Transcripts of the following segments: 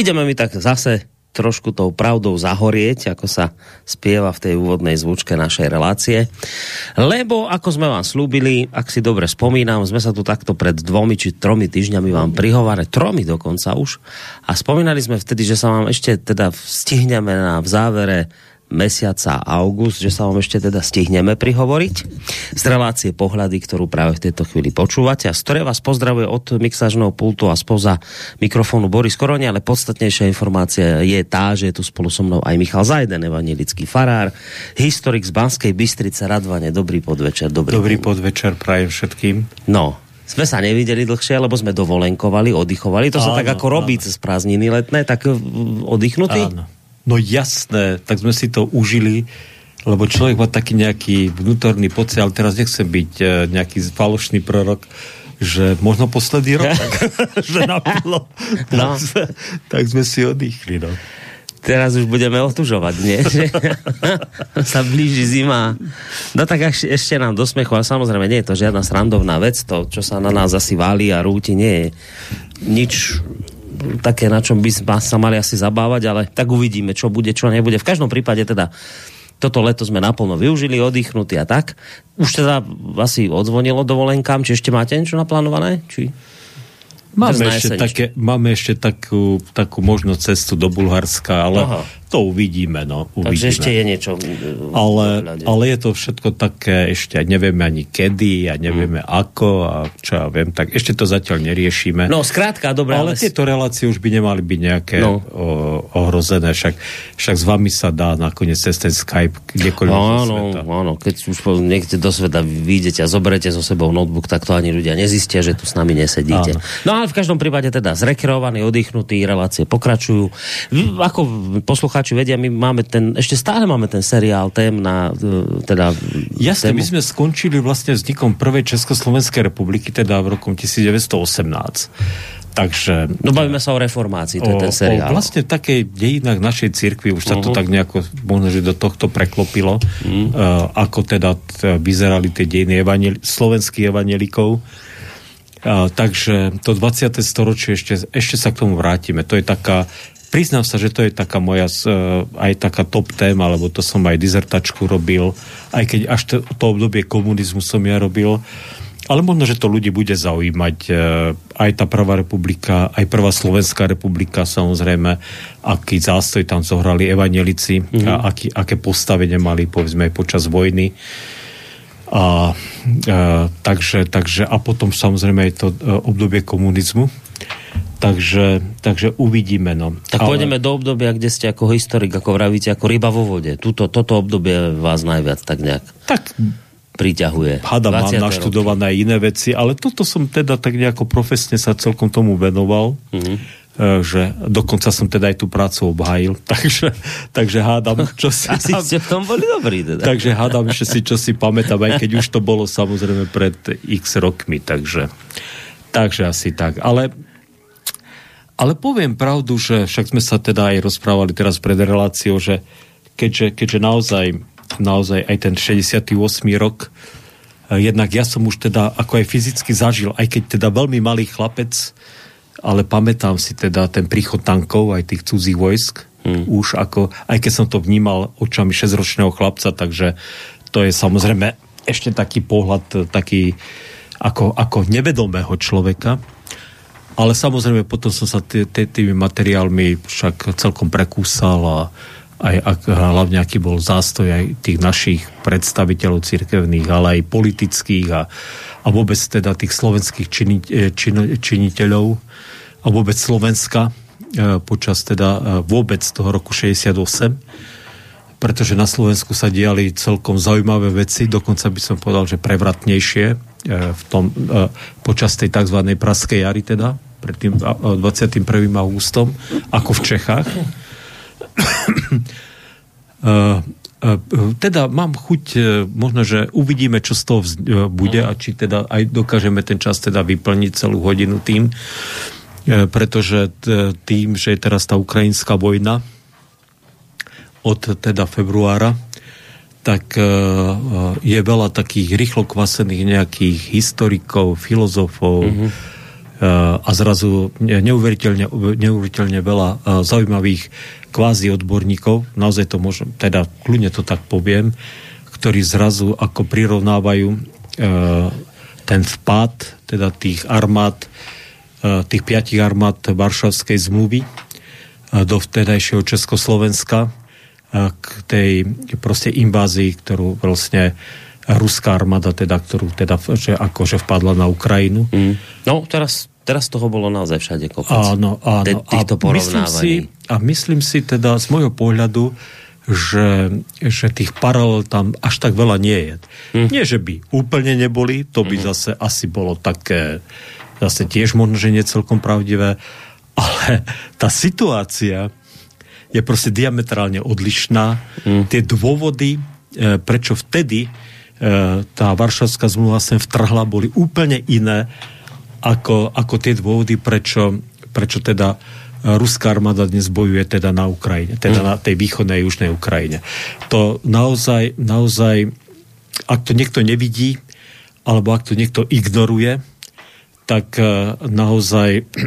ideme mi tak zase trošku tou pravdou zahorieť, ako sa spieva v tej úvodnej zvučke našej relácie. Lebo, ako sme vám slúbili, ak si dobre spomínam, sme sa tu takto pred dvomi či tromi týždňami vám prihovárali, tromi dokonca už, a spomínali sme vtedy, že sa vám ešte teda stihneme na v závere mesiaca august, že sa vám ešte teda stihneme prihovoriť z relácie pohľady, ktorú práve v tejto chvíli počúvate a z ktorej vás pozdravuje od mixážneho pultu a spoza mikrofónu Boris Koroni, ale podstatnejšia informácia je tá, že je tu spolu so mnou aj Michal Zajden, evanilický farár, historik z Banskej Bystrice, Radvane, dobrý podvečer. Dobrý, dobrý podvečer prajem všetkým. No, sme sa nevideli dlhšie, lebo sme dovolenkovali, oddychovali. To áno, sa tak ako áno. robí cez prázdniny letné, tak oddychnutý? Áno. No jasné, tak sme si to užili, lebo človek má taký nejaký vnútorný pocit, ale teraz nechcem byť e, nejaký falošný prorok, že možno posledný rok, tak, že napilo, no. tak, tak sme si oddychli. No. Teraz už budeme otužovať, nie? sa blíži zima. No tak ešte nám do smechu, ale samozrejme nie je to žiadna srandovná vec, to, čo sa na nás asi válí a rúti, nie je nič také, na čom by sa mali asi zabávať, ale tak uvidíme, čo bude, čo nebude. V každom prípade teda toto leto sme naplno využili, oddychnutí a tak. Už teda asi odzvonilo dovolenkám, či ešte máte niečo naplánované? Či... Máme ešte, také, máme ešte takú, takú možnosť cestu do Bulharska, ale Aha to uvidíme, no. Uvidíme. Takže ešte je niečo. Ale, ale je to všetko také, ešte nevieme ani kedy a nevieme hmm. ako a čo ja viem, tak ešte to zatiaľ neriešime. No, skrátka, dobre. Ale, ale tieto relácie už by nemali byť nejaké no. o, ohrozené, však, však s vami sa dá nakoniec cez ten Skype kdekoľvek no, áno, áno, keď už niekde do sveta vyjdete a zoberete so sebou notebook, tak to ani ľudia nezistia, že tu s nami nesedíte. Áno. No ale v každom prípade teda zrekreovaní, oddychnutí, relácie pokračujú. Ako poslucháči poslucháči vedia, my máme ten, ešte stále máme ten seriál tém na e, teda... Jasne, tému. my sme skončili vlastne vznikom prvej Československej republiky, teda v roku 1918. Takže... No bavíme sa o reformácii, to o, je ten seriál. O vlastne takej dejinách našej cirkvi, už sa uh-huh. to mhm. tak nejako, možno, že do tohto preklopilo, uh-huh. uh, ako teda t- vyzerali tie dejiny evaneli- slovenských evanelikov. Uh, takže to 20. storočie, ešte, ešte sa k tomu vrátime. To je taká priznám sa, že to je taká moja uh, aj taká top téma, lebo to som aj dizertačku robil, aj keď až to, to obdobie komunizmu som ja robil. Ale možno, že to ľudí bude zaujímať uh, aj tá prvá republika, aj prvá Slovenská republika, samozrejme, aký zástoj tam zohrali evanelici mm-hmm. a aký, aké postavenie mali, povedzme, aj počas vojny. A, uh, takže, takže, a potom samozrejme aj to uh, obdobie komunizmu. Takže, takže uvidíme. No. Tak Ale... pôjdeme do obdobia, kde ste ako historik, ako vravíte, ako ryba vo vode. Tuto, toto obdobie vás najviac tak nejak tak priťahuje. Hada mám naštudované roky. iné veci, ale toto som teda tak nejako profesne sa celkom tomu venoval. Mm-hmm že dokonca som teda aj tú prácu obhájil, takže, takže hádam, čo si... Asi ste v tom boli dobrí teda. Takže hádam, že si čo si pamätám, aj keď už to bolo samozrejme pred x rokmi, takže, takže asi tak. Ale ale poviem pravdu, že však sme sa teda aj rozprávali teraz pred reláciou, že keďže, keďže naozaj, naozaj aj ten 68. rok, eh, jednak ja som už teda ako aj fyzicky zažil, aj keď teda veľmi malý chlapec, ale pamätám si teda ten príchod tankov, aj tých cudzích vojsk, hmm. už ako, aj keď som to vnímal očami 6-ročného chlapca, takže to je samozrejme ešte taký pohľad, taký ako, ako nevedomého človeka. Ale samozrejme potom som sa tými materiálmi však celkom prekúsal a aj ak, hlavne aký bol zástoj aj tých našich predstaviteľov cirkevných, ale aj politických a, a vôbec teda tých slovenských čini, e, čin, činiteľov a vôbec Slovenska e, počas teda e, vôbec toho roku 68 pretože na Slovensku sa diali celkom zaujímavé veci, dokonca by som povedal, že prevratnejšie v tom, počas tej tzv. praskej jary teda, pred tým 21. augustom, ako v Čechách. teda mám chuť, e, možno, že uvidíme, čo z toho e, bude a či teda aj dokážeme ten čas teda vyplniť celú hodinu tým, e, pretože tým, že je teraz tá ukrajinská vojna od teda februára, tak je veľa takých rýchlo kvasených nejakých historikov, filozofov, mm-hmm a zrazu neuveriteľne, neuveriteľne veľa zaujímavých kvázi odborníkov, naozaj to môžem, teda kľudne to tak poviem, ktorí zrazu ako prirovnávajú ten vpad teda tých armád, tých piatich armád Varšavskej zmluvy do vtedajšieho Československa k tej proste invázii, ktorú vlastne ruská armáda, teda, ktorú teda, že akože vpadla na Ukrajinu. Mm. No, teraz, teraz toho bolo naozaj všade kopec. Áno, áno. Te, týchto a myslím, si, a myslím si teda z môjho pohľadu, že, že tých paralel tam až tak veľa nie je. Mm. Nie, že by úplne neboli, to by mm. zase asi bolo také, zase tiež možno, že nie celkom pravdivé, ale tá situácia je proste diametrálne odlišná. Mm. Tie dôvody, e, prečo vtedy E, tá Varšavská zmluva sem vtrhla, boli úplne iné ako, ako tie dôvody, prečo, prečo teda ruská armáda dnes bojuje teda na Ukrajine, teda mm. na tej východnej a južnej Ukrajine. To naozaj, naozaj, ak to niekto nevidí, alebo ak to niekto ignoruje, tak e, naozaj,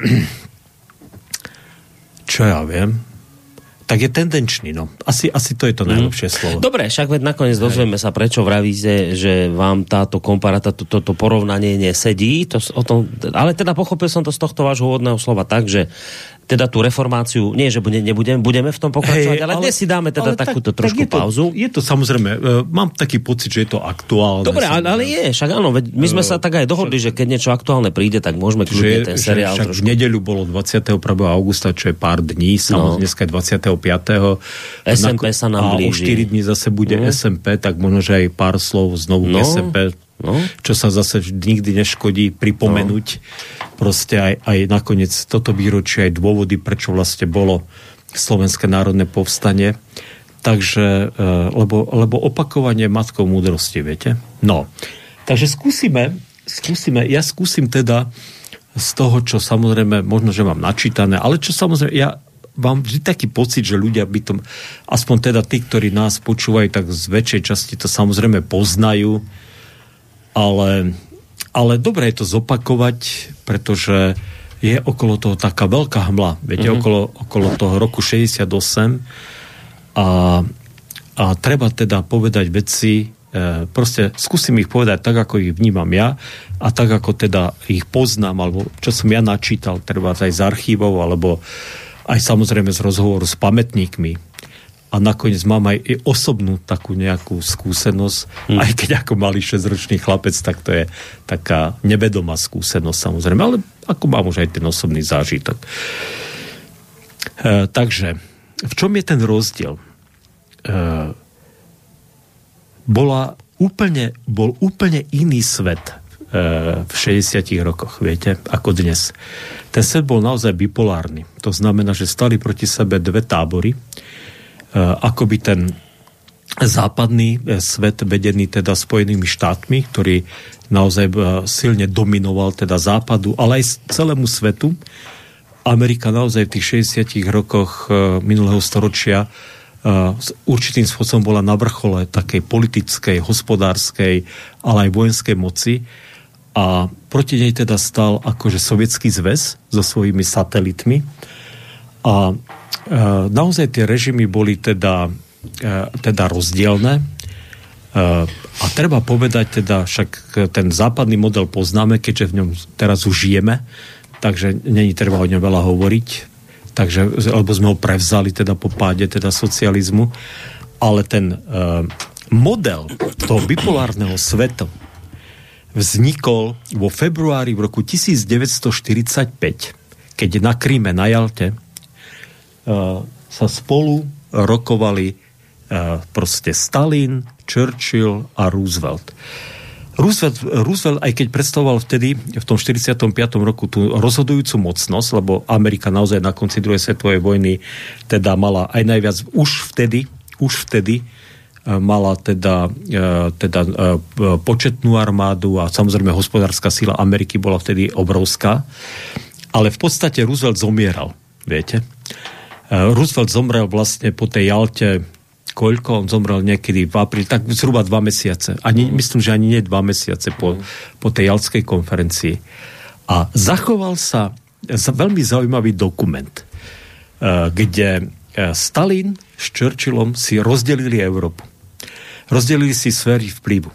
čo ja viem, tak je tendenčný. No. Asi, asi to je to mhm. najlepšie mm. slovo. Dobre, však veď nakoniec dozvieme sa, prečo vravíte, že vám táto komparata, toto to, to porovnanie nesedí. To, o tom, ale teda pochopil som to z tohto vášho úvodného slova tak, že teda tú reformáciu, nie, že bude, nebudeme, budeme v tom pokračovať, hey, ale, ale dnes si dáme teda takúto tak, trošku tak je pauzu. To, je to samozrejme, uh, mám taký pocit, že je to aktuálne. Dobre, ale, ale je, však áno, veď my sme uh, sa tak aj dohodli, že keď niečo aktuálne príde, tak môžeme kľudne ten seriál však trošku. v nedeľu bolo 21. augusta, čo je pár dní, samozrejme no. dneska je 25. SMP sa nám blíži. A o 4 dní zase bude mm. SMP, tak možno, že aj pár slov znovu no. SMP No? Čo sa zase nikdy neškodí pripomenúť. No. Proste aj, aj nakoniec toto výročie, aj dôvody, prečo vlastne bolo Slovenské národné povstanie. Takže, e, lebo, lebo opakovanie matkou múdrosti, viete? No. Takže skúsime, skúsime, ja skúsim teda z toho, čo samozrejme, možno, že mám načítané, ale čo samozrejme, ja mám vždy taký pocit, že ľudia by to, aspoň teda tí, ktorí nás počúvajú, tak z väčšej časti to samozrejme poznajú, ale, ale dobre je to zopakovať, pretože je okolo toho taká veľká hmla. Viete, mm-hmm. okolo, okolo toho roku 68 a, a treba teda povedať veci, e, proste skúsim ich povedať tak, ako ich vnímam ja a tak, ako teda ich poznám, alebo čo som ja načítal, treba aj z archívov, alebo aj samozrejme z rozhovoru s pamätníkmi a nakoniec mám aj osobnú takú nejakú skúsenosť, hmm. aj keď ako malý 6-ročný chlapec, tak to je taká nevedomá skúsenosť samozrejme, ale ako mám už aj ten osobný zážitok. E, takže, v čom je ten rozdiel? E, bola úplne, bol úplne iný svet e, v 60 rokoch, viete, ako dnes. Ten svet bol naozaj bipolárny. To znamená, že stali proti sebe dve tábory, Eh, akoby ten západný eh, svet vedený teda Spojenými štátmi, ktorý naozaj eh, silne dominoval teda západu, ale aj celému svetu. Amerika naozaj v tých 60 rokoch minulého storočia určitým spôsobom bola na vrchole takej politickej, hospodárskej, ale aj vojenskej moci a proti nej teda stal akože sovietský zväz so svojimi satelitmi a E, naozaj tie režimy boli teda, e, teda rozdielne. E, a treba povedať teda, však ten západný model poznáme, keďže v ňom teraz už žijeme, takže není treba o ňom veľa hovoriť, takže, lebo sme ho prevzali teda po páde teda socializmu, ale ten model toho bipolárneho sveta vznikol vo februári v roku 1945, keď na Kríme, na Jalte, sa spolu rokovali proste Stalin, Churchill a Roosevelt. Roosevelt, Roosevelt, aj keď predstavoval vtedy, v tom 45. roku, tú rozhodujúcu mocnosť, lebo Amerika naozaj na konci druhej svetovej vojny teda mala aj najviac, už vtedy, už vtedy mala teda, teda početnú armádu a samozrejme hospodárska sila Ameriky bola vtedy obrovská, ale v podstate Roosevelt zomieral, viete. Eh, Roosevelt zomrel vlastne po tej Jalte koľko? On zomrel niekedy v apríli, tak zhruba dva mesiace. Ani, mm. Myslím, že ani nie dva mesiace po, mm. po tej Jaltskej konferencii. A zachoval sa veľmi zaujímavý dokument, e, kde e, Stalin s Churchillom si rozdelili Európu. Rozdelili si sféry vplyvu.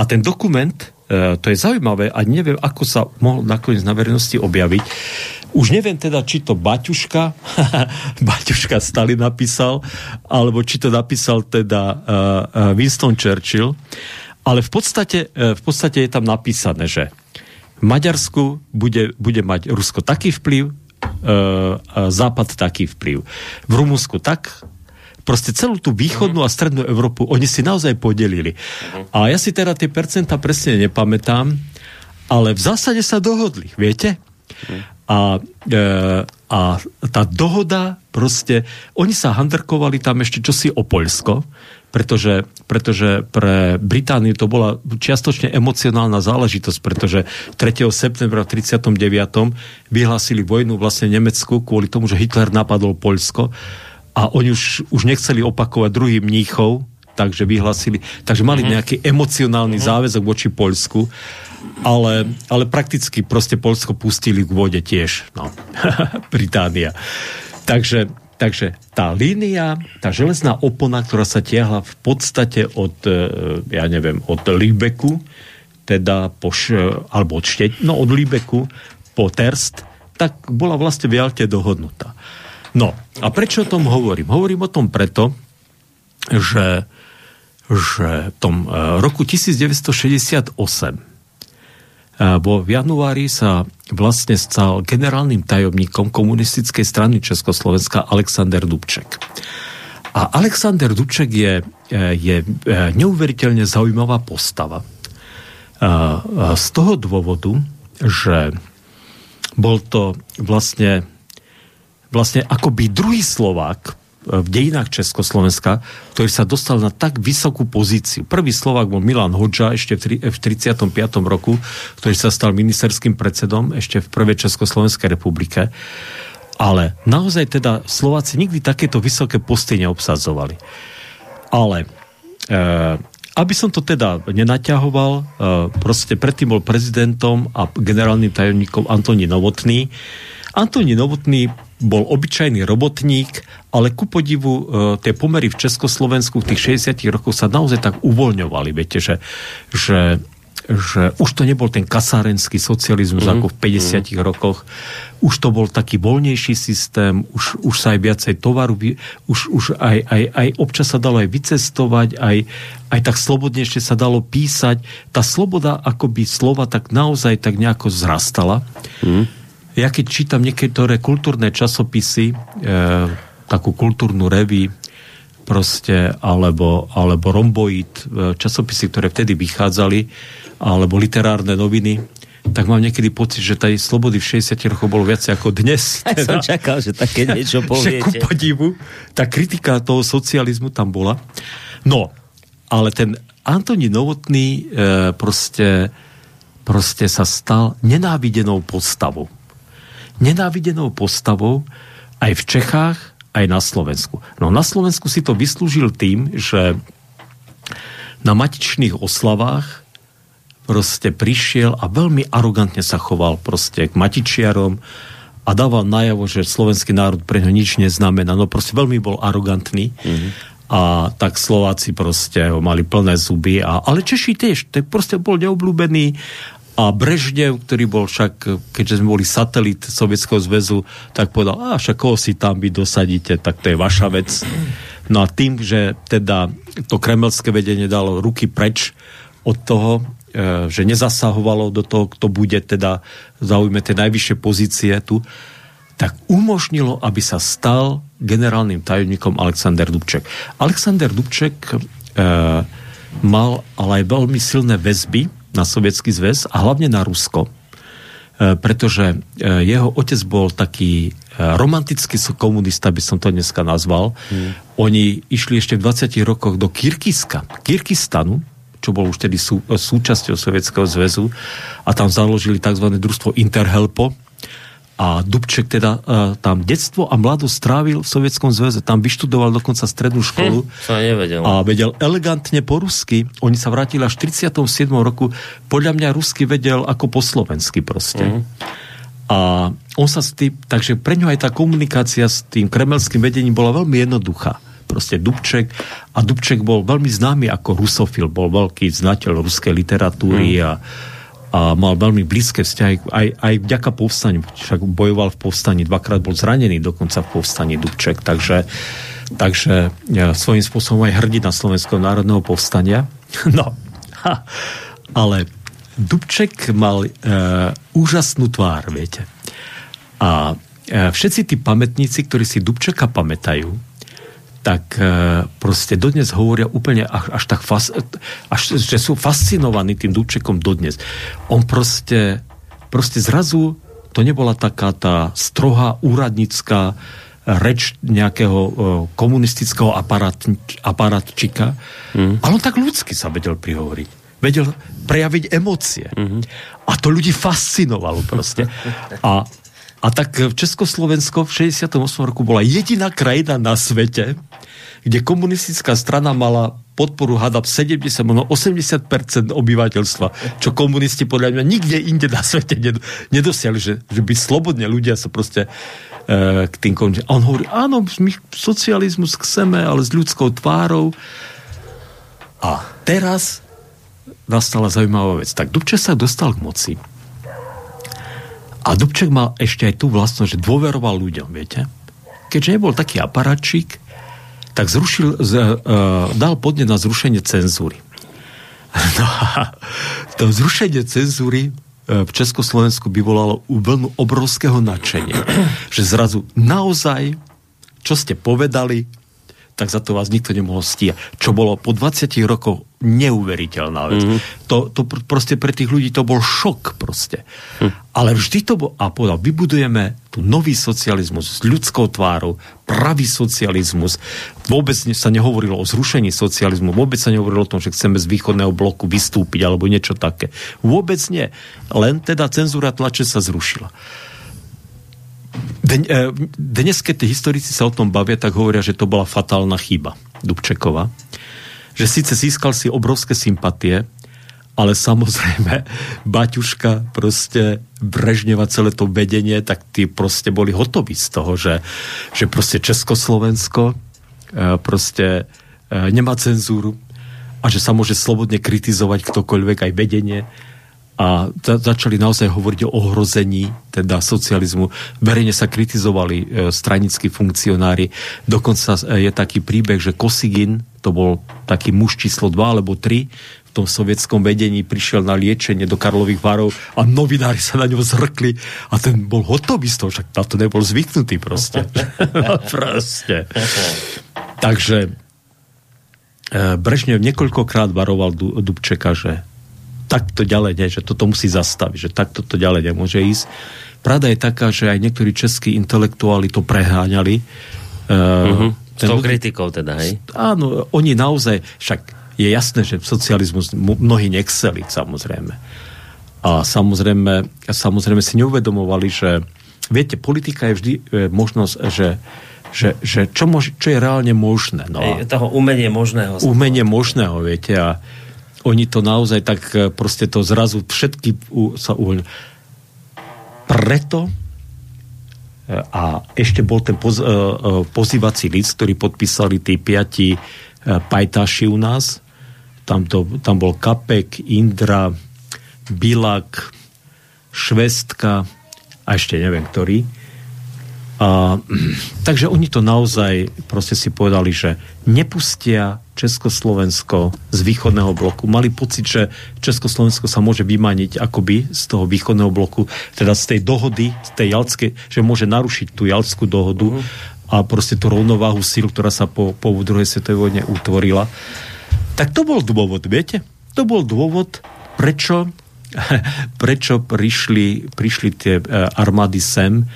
A ten dokument, to je zaujímavé a neviem, ako sa mohol nakoniec na verejnosti objaviť, už neviem teda, či to Baťuška, Baťuška Stalin napísal, alebo či to napísal teda Winston Churchill, ale v podstate, v podstate je tam napísané, že v Maďarsku bude, bude mať Rusko taký vplyv, Západ taký vplyv. V Rumunsku tak, proste celú tú východnú a strednú Európu oni si naozaj podelili. A ja si teda tie percenta presne nepamätám, ale v zásade sa dohodli, viete? A, e, a tá dohoda proste, oni sa handrkovali tam ešte čosi o Poľsko, pretože, pretože pre Britániu to bola čiastočne emocionálna záležitosť, pretože 3. septembra v 39. vyhlásili vojnu vlastne Nemecku kvôli tomu, že Hitler napadol Poľsko a oni už, už nechceli opakovať druhý mníchov, takže vyhlásili, takže mali mm-hmm. nejaký emocionálny mm-hmm. záväzok voči Poľsku, ale, ale prakticky proste Poľsko pustili k vode tiež, no, Británia. Takže Takže tá línia, tá železná opona, ktorá sa tiahla v podstate od, e, ja neviem, od Líbeku, teda po, alebo od Šteť, no od Líbeku po Terst, tak bola vlastne v Jalte dohodnutá. No, a prečo o tom hovorím? Hovorím o tom preto, že, že v tom e, roku 1968 vo v januári sa vlastne stal generálnym tajomníkom komunistickej strany Československa Alexander Dubček. A Alexander Dubček je, je e, neuveriteľne zaujímavá postava. Z toho dôvodu, že bol to vlastne, vlastne akoby druhý Slovák, v dejinách Československa, ktorý sa dostal na tak vysokú pozíciu. Prvý Slovak bol Milan Hodža ešte v 35. roku, ktorý sa stal ministerským predsedom ešte v prvej Československej republike. Ale naozaj teda Slováci nikdy takéto vysoké posty neobsadzovali. Ale e, aby som to teda nenaťahoval, e, proste predtým bol prezidentom a generálnym tajomníkom Antoni Novotný. Antoni Novotný bol obyčajný robotník, ale ku podivu e, tie pomery v Československu v tých 60 rokoch sa naozaj tak uvoľňovali. Viete, že, že, že už to nebol ten kasárenský socializmus mm-hmm. ako v 50 mm-hmm. rokoch. Už to bol taký voľnejší systém, už, už sa aj viacej tovaru, už, už aj, aj, aj občas sa dalo aj vycestovať, aj, aj tak slobodnejšie sa dalo písať. Tá sloboda akoby slova tak naozaj tak nejako zrastala. Mm-hmm ja keď čítam niektoré kultúrne časopisy, e, takú kultúrnu reví, proste, alebo, alebo romboid, e, časopisy, ktoré vtedy vychádzali, alebo literárne noviny, tak mám niekedy pocit, že tej slobody v 60 rokoch bolo viac ako dnes. Ja teda, som čakal, že také niečo poviete. Že ku podivu, tá kritika toho socializmu tam bola. No, ale ten Antoni Novotný e, proste, proste sa stal nenávidenou postavou nenávidenou postavou aj v Čechách, aj na Slovensku. No na Slovensku si to vyslúžil tým, že na matičných oslavách proste prišiel a veľmi arogantne sa choval proste k matičiarom a dával najavo, že slovenský národ pre ňo nič neznamená. No proste veľmi bol arogantný. Mm-hmm. A tak Slováci proste ho mali plné zuby. A, ale Češi tiež. To proste bol neobľúbený a Brežnev, ktorý bol však, keďže sme boli satelit Sovietskeho zväzu, tak povedal, a však koho si tam vy dosadíte, tak to je vaša vec. No a tým, že teda to kremelské vedenie dalo ruky preč od toho, e, že nezasahovalo do toho, kto bude teda zaujme tie najvyššie pozície tu, tak umožnilo, aby sa stal generálnym tajomníkom Alexander Dubček. Alexander Dubček e, mal ale aj veľmi silné väzby na Sovietský zväz a hlavne na Rusko, e, pretože e, jeho otec bol taký e, romantický komunista, by som to dneska nazval. Hmm. Oni išli ešte v 20 rokoch do Kyrgyzska, Kyrgyzstanu, čo bol už tedy sú, súčasťou Sovietskeho zväzu a tam založili tzv. družstvo Interhelpo a Dubček teda uh, tam detstvo a mladosť strávil v Sovietskom zväze. Tam vyštudoval dokonca strednú školu. Hm, to nevedel. A vedel elegantne po rusky. Oni sa vrátili až v 37. roku. Podľa mňa rusky vedel ako po slovensky proste. Mm. A on sa s tým, takže pre ňo aj tá komunikácia s tým kremelským vedením bola veľmi jednoduchá. Proste Dubček. A Dubček bol veľmi známy ako rusofil. Bol veľký znateľ ruskej literatúry mm. a a mal veľmi blízke vzťahy aj, aj vďaka povstaniu. Však bojoval v povstaní, dvakrát bol zranený dokonca v povstaní Dubček, takže, takže ja, svojím spôsobom aj hrdina Slovenského národného povstania. No, ha, ale Dubček mal e, úžasnú tvár, viete. A e, všetci tí pamätníci, ktorí si Dubčeka pamätajú, tak e, proste dodnes hovoria úplne až, až tak fas, až, že sú fascinovaní tým Dubčekom dodnes. On proste, proste zrazu to nebola taká tá strohá úradnická reč nejakého uh, komunistického aparát, aparátčika, mm. ale on tak ľudsky sa vedel prihovoriť. Vedel prejaviť emócie. Mm-hmm. A to ľudí fascinovalo proste. A a tak Československo v 68. roku bola jediná krajina na svete, kde komunistická strana mala podporu hada 70, možno 80% obyvateľstva, čo komunisti podľa mňa nikde inde na svete nedosiahli, že, že by slobodne ľudia sa proste e, k tým komunistom. A on hovorí, áno, my socializmus chceme, ale s ľudskou tvárou. A teraz nastala zaujímavá vec. Tak Dubče sa dostal k moci a Dubček mal ešte aj tú vlastnosť, že dôveroval ľuďom, viete? Keďže nebol taký aparačík, tak zrušil, z, uh, dal podne na zrušenie cenzúry. No a to zrušenie cenzúry uh, v Československu by volalo vlnu obrovského nadšenia. Že zrazu naozaj, čo ste povedali, tak za to vás nikto nemohol stíhať. Čo bolo po 20 rokoch neuveriteľná vec. Mm-hmm. To, to proste pre tých ľudí to bol šok proste. Mm. Ale vždy to bol, a povedal, vybudujeme tu nový socializmus s ľudskou tvárou, pravý socializmus. Vôbec sa nehovorilo o zrušení socializmu, vôbec sa nehovorilo o tom, že chceme z východného bloku vystúpiť alebo niečo také. Vôbec nie. Len teda cenzúra tlače sa zrušila. E, dnes, keď tí historici sa o tom bavia, tak hovoria, že to bola fatálna chyba Dubčekova. Že síce získal si obrovské sympatie, ale samozrejme Baťuška proste Brežneva celé to vedenie, tak tí proste boli hotoví z toho, že, že proste Československo e, proste e, nemá cenzúru a že sa môže slobodne kritizovať ktokoľvek, aj vedenie a za, začali naozaj hovoriť o ohrození teda socializmu. Verejne sa kritizovali e, stranickí funkcionári. Dokonca e, je taký príbeh, že Kosigin, to bol taký muž číslo 2 alebo 3, v tom sovietskom vedení prišiel na liečenie do Karlových varov a novinári sa na ňo zrkli a ten bol hotový z toho, však na to nebol zvyknutý proste. proste. Takže e, Brežnev niekoľkokrát varoval Dubčeka, že takto ďalej nie, že toto musí zastaviť, že takto to ďalej nemôže ísť. Pravda je taká, že aj niektorí českí intelektuáli to preháňali. Uh-huh. S tou kritikou teda, hej? Áno, oni naozaj, však je jasné, že socializmus mnohí nechceli, samozrejme. A samozrejme, samozrejme si neuvedomovali, že viete, politika je vždy e, možnosť, že že, že čo, mož, čo je reálne možné. No Ej, toho umenie možného. Umenie možného, viete. A, oni to naozaj tak e, proste to zrazu všetky sa uvoľňujú. Preto e, a ešte bol ten poz, uh, pozývací list, ktorý podpísali tí piati pajtaši u nás. Tam, to, tam bol Kapek, Indra, Bilak, Švestka a ešte neviem ktorý a, takže oni to naozaj proste si povedali, že nepustia Československo z východného bloku. Mali pocit, že Československo sa môže vymaniť akoby z toho východného bloku, teda z tej dohody, z tej jalskej, že môže narušiť tú jalskú dohodu a proste tú rovnováhu síl, ktorá sa po, po druhej svetovej vojne utvorila. Tak to bol dôvod, viete? To bol dôvod, prečo, prečo prišli, prišli tie e, armády sem,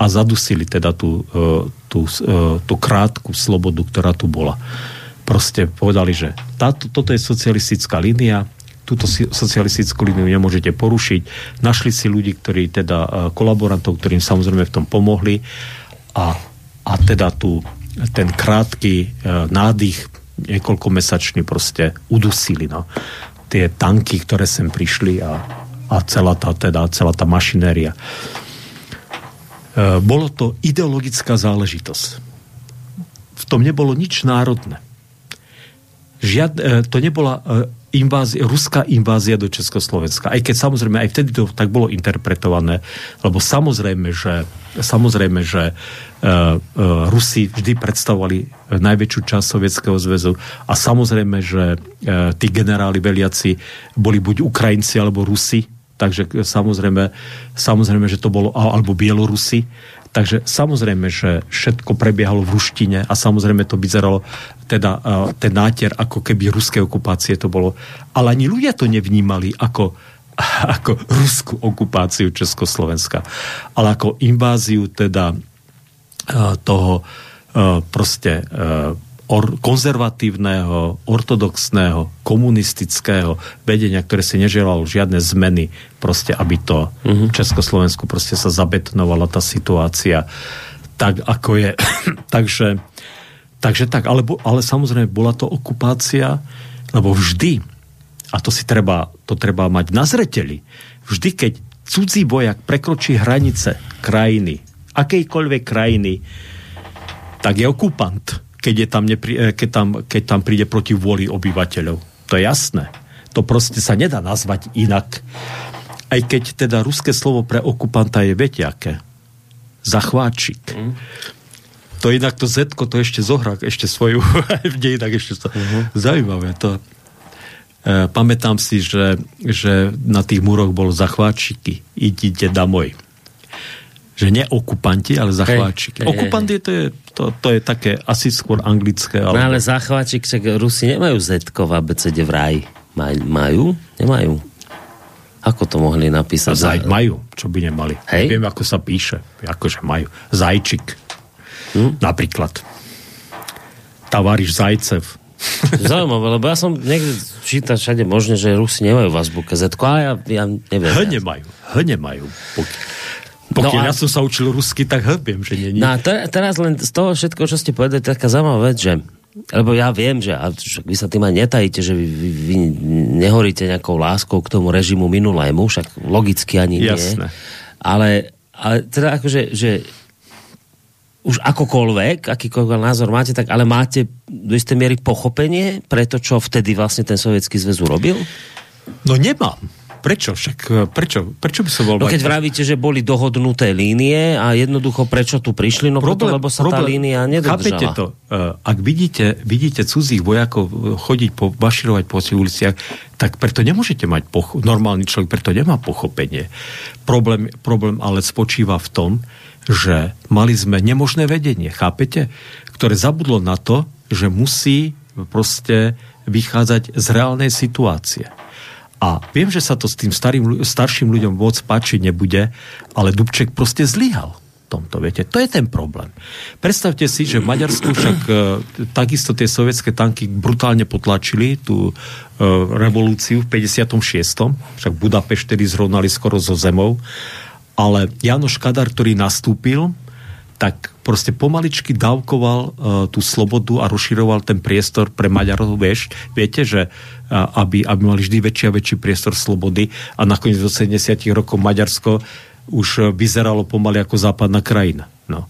a zadusili teda tú, e, tú, e, tú krátku slobodu, ktorá tu bola. Proste povedali, že táto, toto je socialistická línia, túto socialistickú líniu nemôžete porušiť. Našli si ľudí, ktorí teda e, kolaborantov, ktorým samozrejme v tom pomohli a, a teda tu ten krátky e, nádych niekoľkomesačný proste udusili. No. Tie tanky, ktoré sem prišli a, a celá tá, teda, celá tá mašinéria. E, bolo to ideologická záležitosť. V tom nebolo nič národné. Žiad, e, to nebola e, invázia, ruská invázia do Československa. Aj keď samozrejme, aj vtedy to tak bolo interpretované, lebo samozrejme, že, samozrejme, že uh, uh, Rusi vždy predstavovali najväčšiu časť Sovietskeho zväzu a samozrejme, že uh, tí generáli veliaci boli buď Ukrajinci alebo Rusi, takže samozrejme, samozrejme, že to bolo, alebo Bielorusi, Takže samozrejme, že všetko prebiehalo v ruštine a samozrejme to vyzeralo teda uh, ten nátier ako keby ruské okupácie to bolo. Ale ani ľudia to nevnímali ako, ako ruskú okupáciu Československa, ale ako inváziu teda uh, toho uh, proste or, konzervatívneho, ortodoxného, komunistického vedenia, ktoré si neželalo žiadne zmeny, proste aby to uh-huh. v Československu proste sa zabetnovala tá situácia tak, ako je. takže, takže tak, ale, ale samozrejme bola to okupácia, lebo vždy, a to si treba, to treba mať na zreteli, vždy, keď cudzí vojak prekročí hranice krajiny, akejkoľvek krajiny, tak je okupant keď, je tam nepri, eh, keď, tam, keď tam príde proti vôli obyvateľov. To je jasné. To proste sa nedá nazvať inak. Aj keď teda ruské slovo pre okupanta je, viete aké? Zachváčik. Mm. To inak to Z, to ešte zohrá ešte svoju v dejinách ešte to uh-huh. zaujímavé. To, e, pamätám si, že, že na tých múroch bolo zachváčiky. Idite domoj že nie okupanti, ale zachváčiky. Hey, Okupant je to, je to, to je také asi skôr anglické. Ale... No ale zachváčik, však Rusi nemajú Z v ABCD v raj. Maj, majú? Nemajú. Ako to mohli napísať? Zaj, majú, čo by nemali. Hej? Viem, ako sa píše. Akože majú. Zajčik. Hm? Napríklad. Tavariš Zajcev. Zaujímavé, lebo ja som niekde čítal všade možné, že Rusi nemajú v azbuke Z, a ja, ja neviem. H nemajú. H nemajú. Pokiaľ pokiaľ no a... ja som sa učil rusky, tak hlbiem, že nie. No a teraz len z toho všetko, čo ste povedali, taká zaujímavá vec, že lebo ja viem, že a vy sa tým aj netajíte, že vy, vy, vy nehoríte nejakou láskou k tomu režimu minulému, však logicky ani Jasné. nie. Ale, ale teda akože, že už akokoľvek, akýkoľvek názor máte, tak ale máte do istej miery pochopenie pre to, čo vtedy vlastne ten sovietský zväz urobil? No nemám. Prečo však? Prečo? Prečo by som bol... No keď vravíte, že boli dohodnuté línie a jednoducho prečo tu prišli? No problém, preto, lebo sa problém, tá línia nedodržala. Chápete to? Uh, ak vidíte, vidíte cudzích vojakov chodiť po, baširovať po uliciach, tak preto nemôžete mať poch- normálny človek preto nemá pochopenie. Problém, problém ale spočíva v tom, že mali sme nemožné vedenie, chápete? Ktoré zabudlo na to, že musí proste vychádzať z reálnej situácie. A viem, že sa to s tým starým, starším ľuďom moc páčiť nebude, ale Dubček proste zlyhal tomto, viete. To je ten problém. Predstavte si, že v Maďarsku však e, takisto tie sovietské tanky brutálne potlačili tú e, revolúciu v 56. Však Budapešť tedy zrovnali skoro so zemou. Ale Janoš Kadar, ktorý nastúpil, tak proste pomaličky dávkoval uh, tú slobodu a rozširoval ten priestor pre Maďarov, vieš, viete, že uh, aby, aby mali vždy väčší a väčší priestor slobody a nakoniec do 70 rokov Maďarsko už vyzeralo pomaly ako západná krajina. No.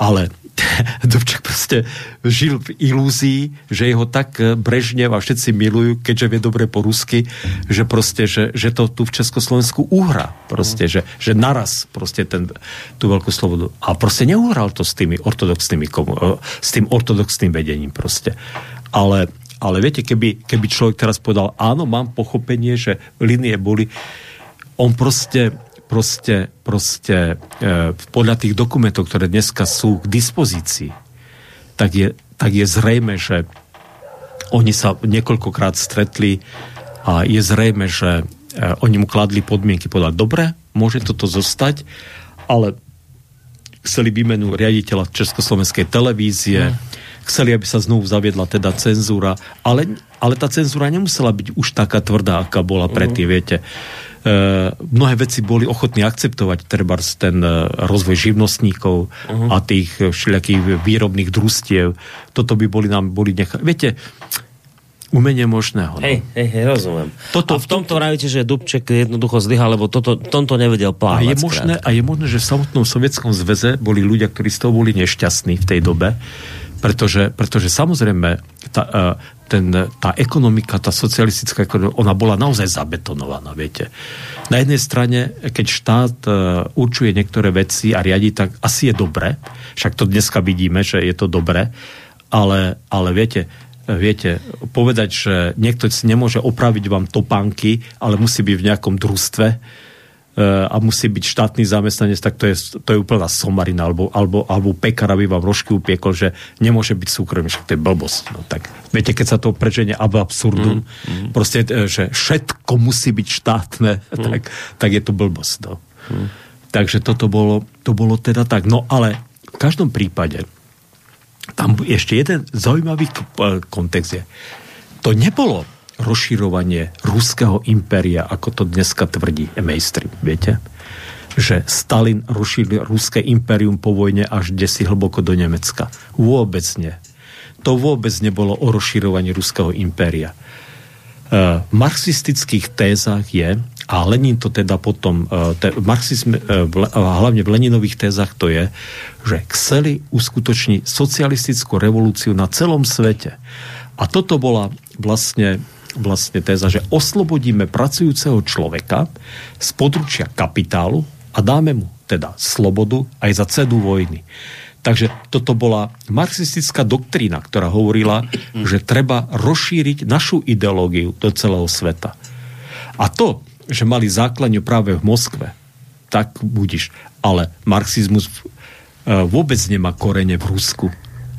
Ale Dubček proste žil v ilúzii, že jeho tak eh, Brežnev a všetci milujú, keďže vie dobre po rusky, že proste, že, že to tu v Československu uhra. Proste, že, že naraz proste ten, tú veľkú slobodu. A proste neuhral to s tými ortodoxnými, eh, s tým ortodoxným vedením proste. Ale, ale viete, keby, keby človek teraz povedal, áno, mám pochopenie, že linie boli, on proste proste, proste e, podľa tých dokumentov, ktoré dneska sú k dispozícii, tak je, tak je zrejme, že oni sa niekoľkokrát stretli a je zrejme, že e, oni mu kladli podmienky, povedali, dobre, môže toto zostať, ale chceli výmenu riaditeľa Československej televízie, mm. chceli, aby sa znovu zaviedla teda cenzúra, ale, ale tá cenzúra nemusela byť už taká tvrdá, aká bola predtým, uh-huh. viete. E, mnohé veci boli ochotní akceptovať, treba ten e, rozvoj živnostníkov uh-huh. a tých všelijakých výrobných družstiev. Toto by boli nám boli nechá... Viete, umenie možného. No. Hej, hej, hej, rozumiem. Toto, a v tomto vravíte, že Dubček jednoducho zlyhal, lebo toto, tomto nevedel plánovať. A je, možné, a je možné, že v samotnom Sovietskom zväze boli ľudia, ktorí z toho boli nešťastní v tej dobe, pretože, pretože samozrejme tá, ten, tá ekonomika, tá socialistická ekonomika, ona bola naozaj zabetonovaná, viete. Na jednej strane, keď štát uh, určuje niektoré veci a riadi, tak asi je dobre, však to dneska vidíme, že je to dobre, ale, ale viete, viete, povedať, že niekto si nemôže opraviť vám topánky, ale musí byť v nejakom družstve, a musí byť štátny zamestnanec, tak to je, to je úplná somarina, alebo, alebo, alebo pekár, aby vám rožky upiekol, že nemôže byť súkromný, však to je blbosť. No, tak viete, keď sa to preženie ab absurdum, mm, mm. proste, e, že všetko musí byť štátne, mm. tak, tak je to blbosť. No. Mm. Takže toto bolo, to bolo teda tak. No ale v každom prípade tam ešte jeden zaujímavý kontext je. To nebolo rozširovanie ruského impéria, ako to dneska tvrdí mainstream, viete? Že Stalin rozšíril ruské impérium po vojne až desi hlboko do Nemecka. Vôbec nie. To vôbec nebolo o rozširovaní ruského impéria. E, v marxistických tézach je, a Lenin to teda potom, e, te, marxizm, e, hlavne v Leninových tézach to je, že chceli uskutočniť socialistickú revolúciu na celom svete. A toto bola vlastne vlastne téza, že oslobodíme pracujúceho človeka z područia kapitálu a dáme mu teda slobodu aj za cenu vojny. Takže toto bola marxistická doktrína, ktorá hovorila, že treba rozšíriť našu ideológiu do celého sveta. A to, že mali základňu práve v Moskve, tak budíš. Ale marxizmus e, vôbec nemá korene v Rusku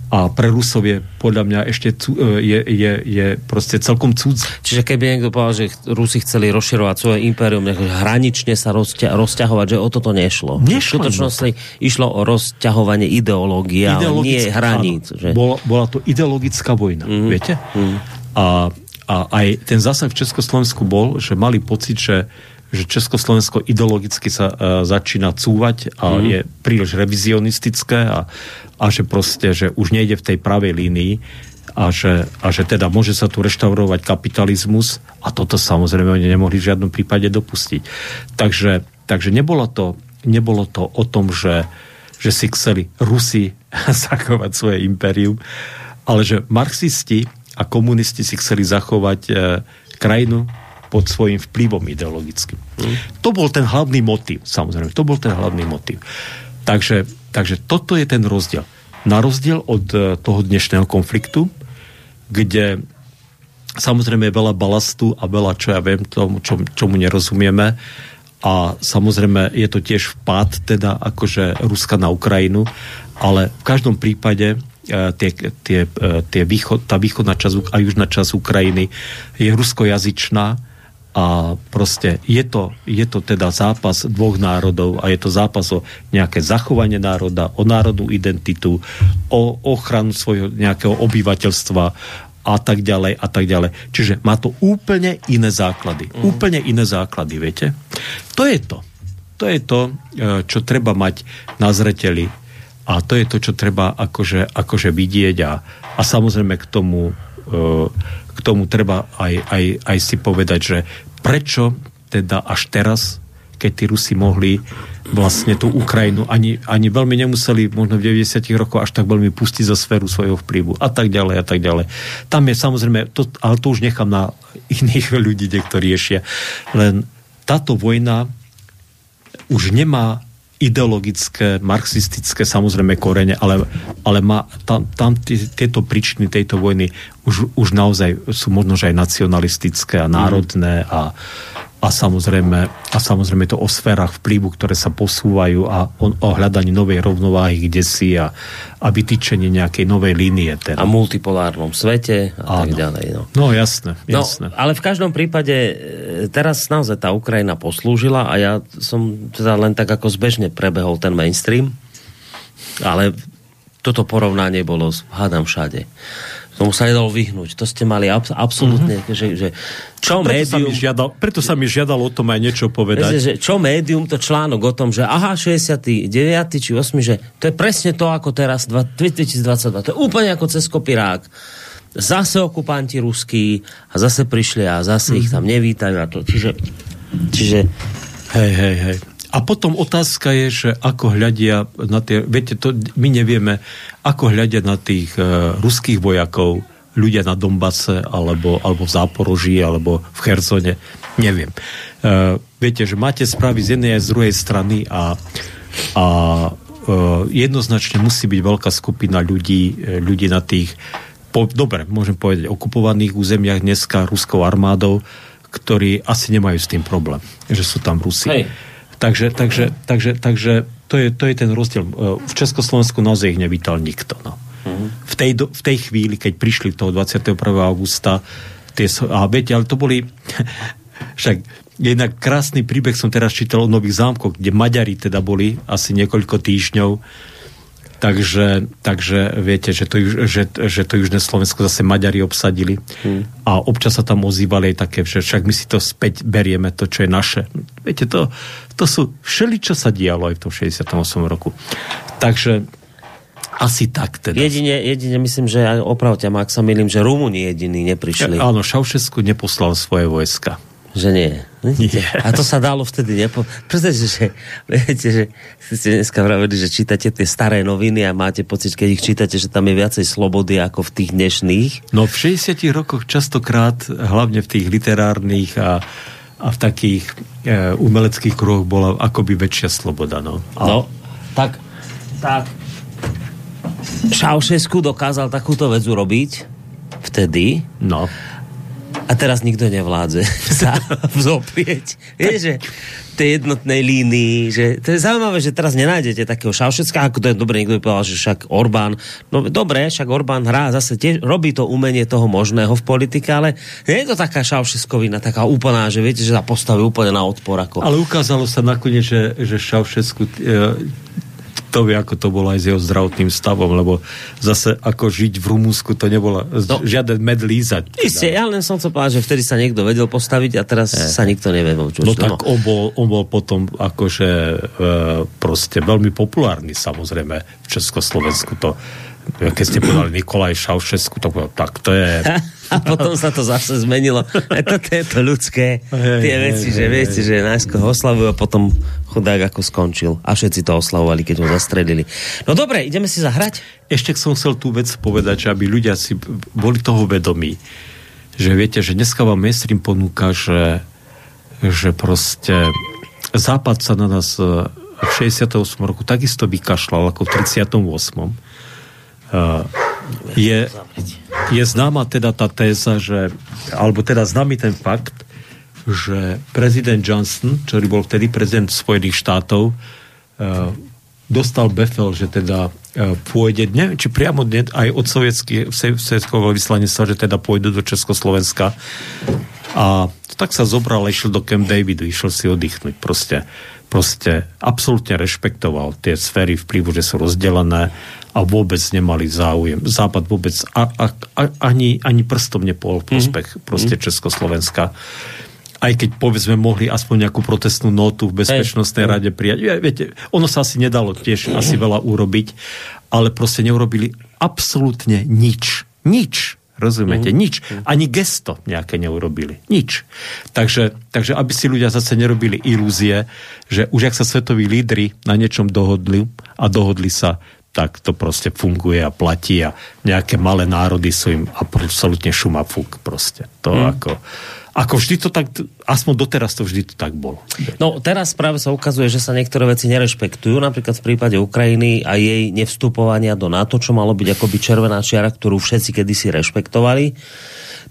a pre Rusov je podľa mňa ešte e, je, je, je proste celkom cudz. Čiže keby niekto povedal, že Rusi chceli rozširovať svoje impérium, hranične sa rozťa, rozťahovať, že o toto nešlo. nešlo v skutočnosti išlo o rozťahovanie ideológie, ale nie hraníc. Že... Bola, bola to ideologická vojna, mm. viete? Mm. A, a aj ten zásah v Československu bol, že mali pocit, že že Československo ideologicky sa uh, začína cúvať a mm. je príliš revizionistické a, a že proste, že už nejde v tej pravej línii a že, a že teda môže sa tu reštaurovať kapitalizmus a toto samozrejme oni nemohli v žiadnom prípade dopustiť. Takže, takže nebolo, to, nebolo to o tom, že, že si chceli Rusi zachovať svoje impérium, ale že marxisti a komunisti si chceli zachovať e, krajinu pod svojim vplyvom ideologickým. Hmm. To bol ten hlavný motiv, samozrejme, to bol ten hlavný motiv. Takže, takže toto je ten rozdiel. Na rozdiel od e, toho dnešného konfliktu, kde samozrejme je veľa balastu a veľa, čo ja viem, tomu, čo, čomu nerozumieme, a samozrejme je to tiež vpád teda akože Ruska na Ukrajinu, ale v každom prípade e, tie, tie, e, tie východ, tá východná časť a južná časť Ukrajiny je ruskojazyčná a proste je to, je to teda zápas dvoch národov a je to zápas o nejaké zachovanie národa, o národnú identitu, o ochranu svojho nejakého obyvateľstva a tak ďalej a tak ďalej. Čiže má to úplne iné základy. Mm. Úplne iné základy, viete? To je to. To je to, e, čo treba mať na zreteli a to je to, čo treba akože, akože vidieť a, a samozrejme k tomu e, k tomu treba aj, aj, aj si povedať, že prečo teda až teraz, keď tí Rusi mohli vlastne tú Ukrajinu, ani, ani veľmi nemuseli možno v 90 rokoch až tak veľmi pustiť za sféru svojho vplyvu a tak ďalej a tak ďalej. Tam je samozrejme, to, ale to už nechám na iných ľudí, ktorí riešia. Len táto vojna už nemá ideologické, marxistické samozrejme korene, ale, ale má, tam, tam tieto príčiny tejto vojny už, už naozaj sú možno, že aj nacionalistické a národné a, a samozrejme, a samozrejme to o sférach vplyvu, ktoré sa posúvajú a o, o hľadaní novej rovnováhy kde si a, a vytýčenie nejakej novej línie. Teda. A multipolárnom svete a Áno. tak ďalej. No. no jasné, no, jasné. No, ale v každom prípade e, teraz naozaj tá Ukrajina poslúžila a ja som teda len tak ako zbežne prebehol ten mainstream, ale toto porovnanie bolo, hádam všade. Tomu sa nedalo vyhnúť. To ste mali abs- absolútne, mm-hmm. že, že čo preto médium... Sa mi žiadal, preto sa mi žiadalo o tom aj niečo povedať. Že, že čo médium, to článok o tom, že aha, 69. či 8, že to je presne to, ako teraz 2022. To je úplne ako cez kopirák. Zase okupanti ruskí a zase prišli a zase mm-hmm. ich tam nevítajú a to. Čiže, čiže... Hej, hej, hej. A potom otázka je, že ako hľadia na tie, viete, to my nevieme, ako hľadia na tých uh, ruských vojakov, ľudia na Dombase, alebo, alebo v Záporoží, alebo v Chersone, neviem. Uh, viete, že máte správy z jednej aj z druhej strany a, a uh, jednoznačne musí byť veľká skupina ľudí, ľudí na tých, po, dobre, môžem povedať, okupovaných územiach dneska ruskou armádou, ktorí asi nemajú s tým problém, že sú tam Rusi. Hej Takže, takže, takže, takže to, je, to je ten rozdiel. E, v Československu naozaj ich nevítal nikto. No. V, tej, v tej chvíli, keď prišli toho 21. augusta, tie, a viete, ale to boli však jednak krásny príbeh som teraz čítal o Nových zámkoch, kde Maďari teda boli asi niekoľko týždňov Takže, takže viete, že to, že, že to Južné Slovensko zase Maďari obsadili hmm. a občas sa tam ozývali aj také, že však my si to späť berieme, to, čo je naše. Viete, to, to sú všeli, čo sa dialo aj v tom 68. roku. Takže asi tak teda. Jedine, jedine myslím, že opravte ma, ak sa milím, že Rumúni jediní neprišli. Ja, áno, Šaušesku neposlal svoje vojska. Že nie. nie. A to sa dalo vtedy nepo... Pretože, že, viete, že ste dneska vravili, že čítate tie staré noviny a máte pocit, keď ich čítate, že tam je viacej slobody ako v tých dnešných. No v 60 rokoch častokrát, hlavne v tých literárnych a, a v takých e, umeleckých kruhoch bola akoby väčšia sloboda. No, a... no tak, tak Šaušesku dokázal takúto vec urobiť vtedy. No a teraz nikto nevládze sa vzoprieť. Vieš, že tej jednotnej línii, že to je zaujímavé, že teraz nenájdete takého Šaušecka, ako to je dobre, niekto by povedal, že však Orbán, no dobre, však Orbán hrá zase tiež, robí to umenie toho možného v politike, ale nie je to taká Šaušeskovina, taká úplná, že viete, že sa postaví úplne na odpor. Ako... Ale ukázalo sa nakoniec, že, že Šaušesku e, to vie, ako to bolo aj s jeho zdravotným stavom, lebo zase ako žiť v Rumúnsku, to nebolo no, žiaden med lízať. Teda. Isté, ja len som chcel povedať, že vtedy sa niekto vedel postaviť a teraz e. sa nikto nevie. Čo, no tak no. On, bol, on bol potom akože e, proste veľmi populárny samozrejme v Československu to keď ste povedali Nikolaj Šaušesku, to tak to je... A potom sa to zase zmenilo. A to je to ľudské, tie veci, že viete, že najskôr ho oslavujú a potom chudák ako skončil. A všetci to oslavovali, keď ho zastrelili. No dobre, ideme si zahrať? Ešte som chcel tú vec povedať, že aby ľudia si boli toho vedomí, že viete, že dneska vám mainstream ponúka, že, že proste Západ sa na nás v 68 roku takisto vykašľal ako v 38 Eh, je, je známa teda tá téza, že, alebo teda známy ten fakt, že prezident Johnson, ktorý bol vtedy prezident Spojených štátov, uh, dostal befel, že teda uh, pôjde, neviem, či priamo ne, aj od sovietského vyslanectva, že teda pôjdu do Československa. A tak sa zobral išiel do Camp Davidu, išiel si oddychnúť. Proste, proste absolútne rešpektoval tie sféry vplyvu, že sú rozdelené a vôbec nemali záujem. Západ vôbec a, a, a, ani, ani prstom nepol prospech mm. proste. Československa. Aj keď povedzme mohli aspoň nejakú protestnú notu v Bezpečnostnej hey. rade prijať. Ja, viete, ono sa asi nedalo tiež asi veľa urobiť, ale proste neurobili absolútne nič. Nič. Rozumiete? Mm. Nič. Ani gesto nejaké neurobili. Nič. Takže, takže aby si ľudia zase nerobili ilúzie, že už ak sa svetoví lídry na niečom dohodli a dohodli sa, tak to proste funguje a platí a nejaké malé národy sú im absolútne šumafúk proste. To hmm. ako, ako vždy to tak, aspoň doteraz to vždy to tak bolo. No teraz práve sa ukazuje, že sa niektoré veci nerešpektujú, napríklad v prípade Ukrajiny a jej nevstupovania do NATO, čo malo byť akoby červená čiara, ktorú všetci kedysi rešpektovali,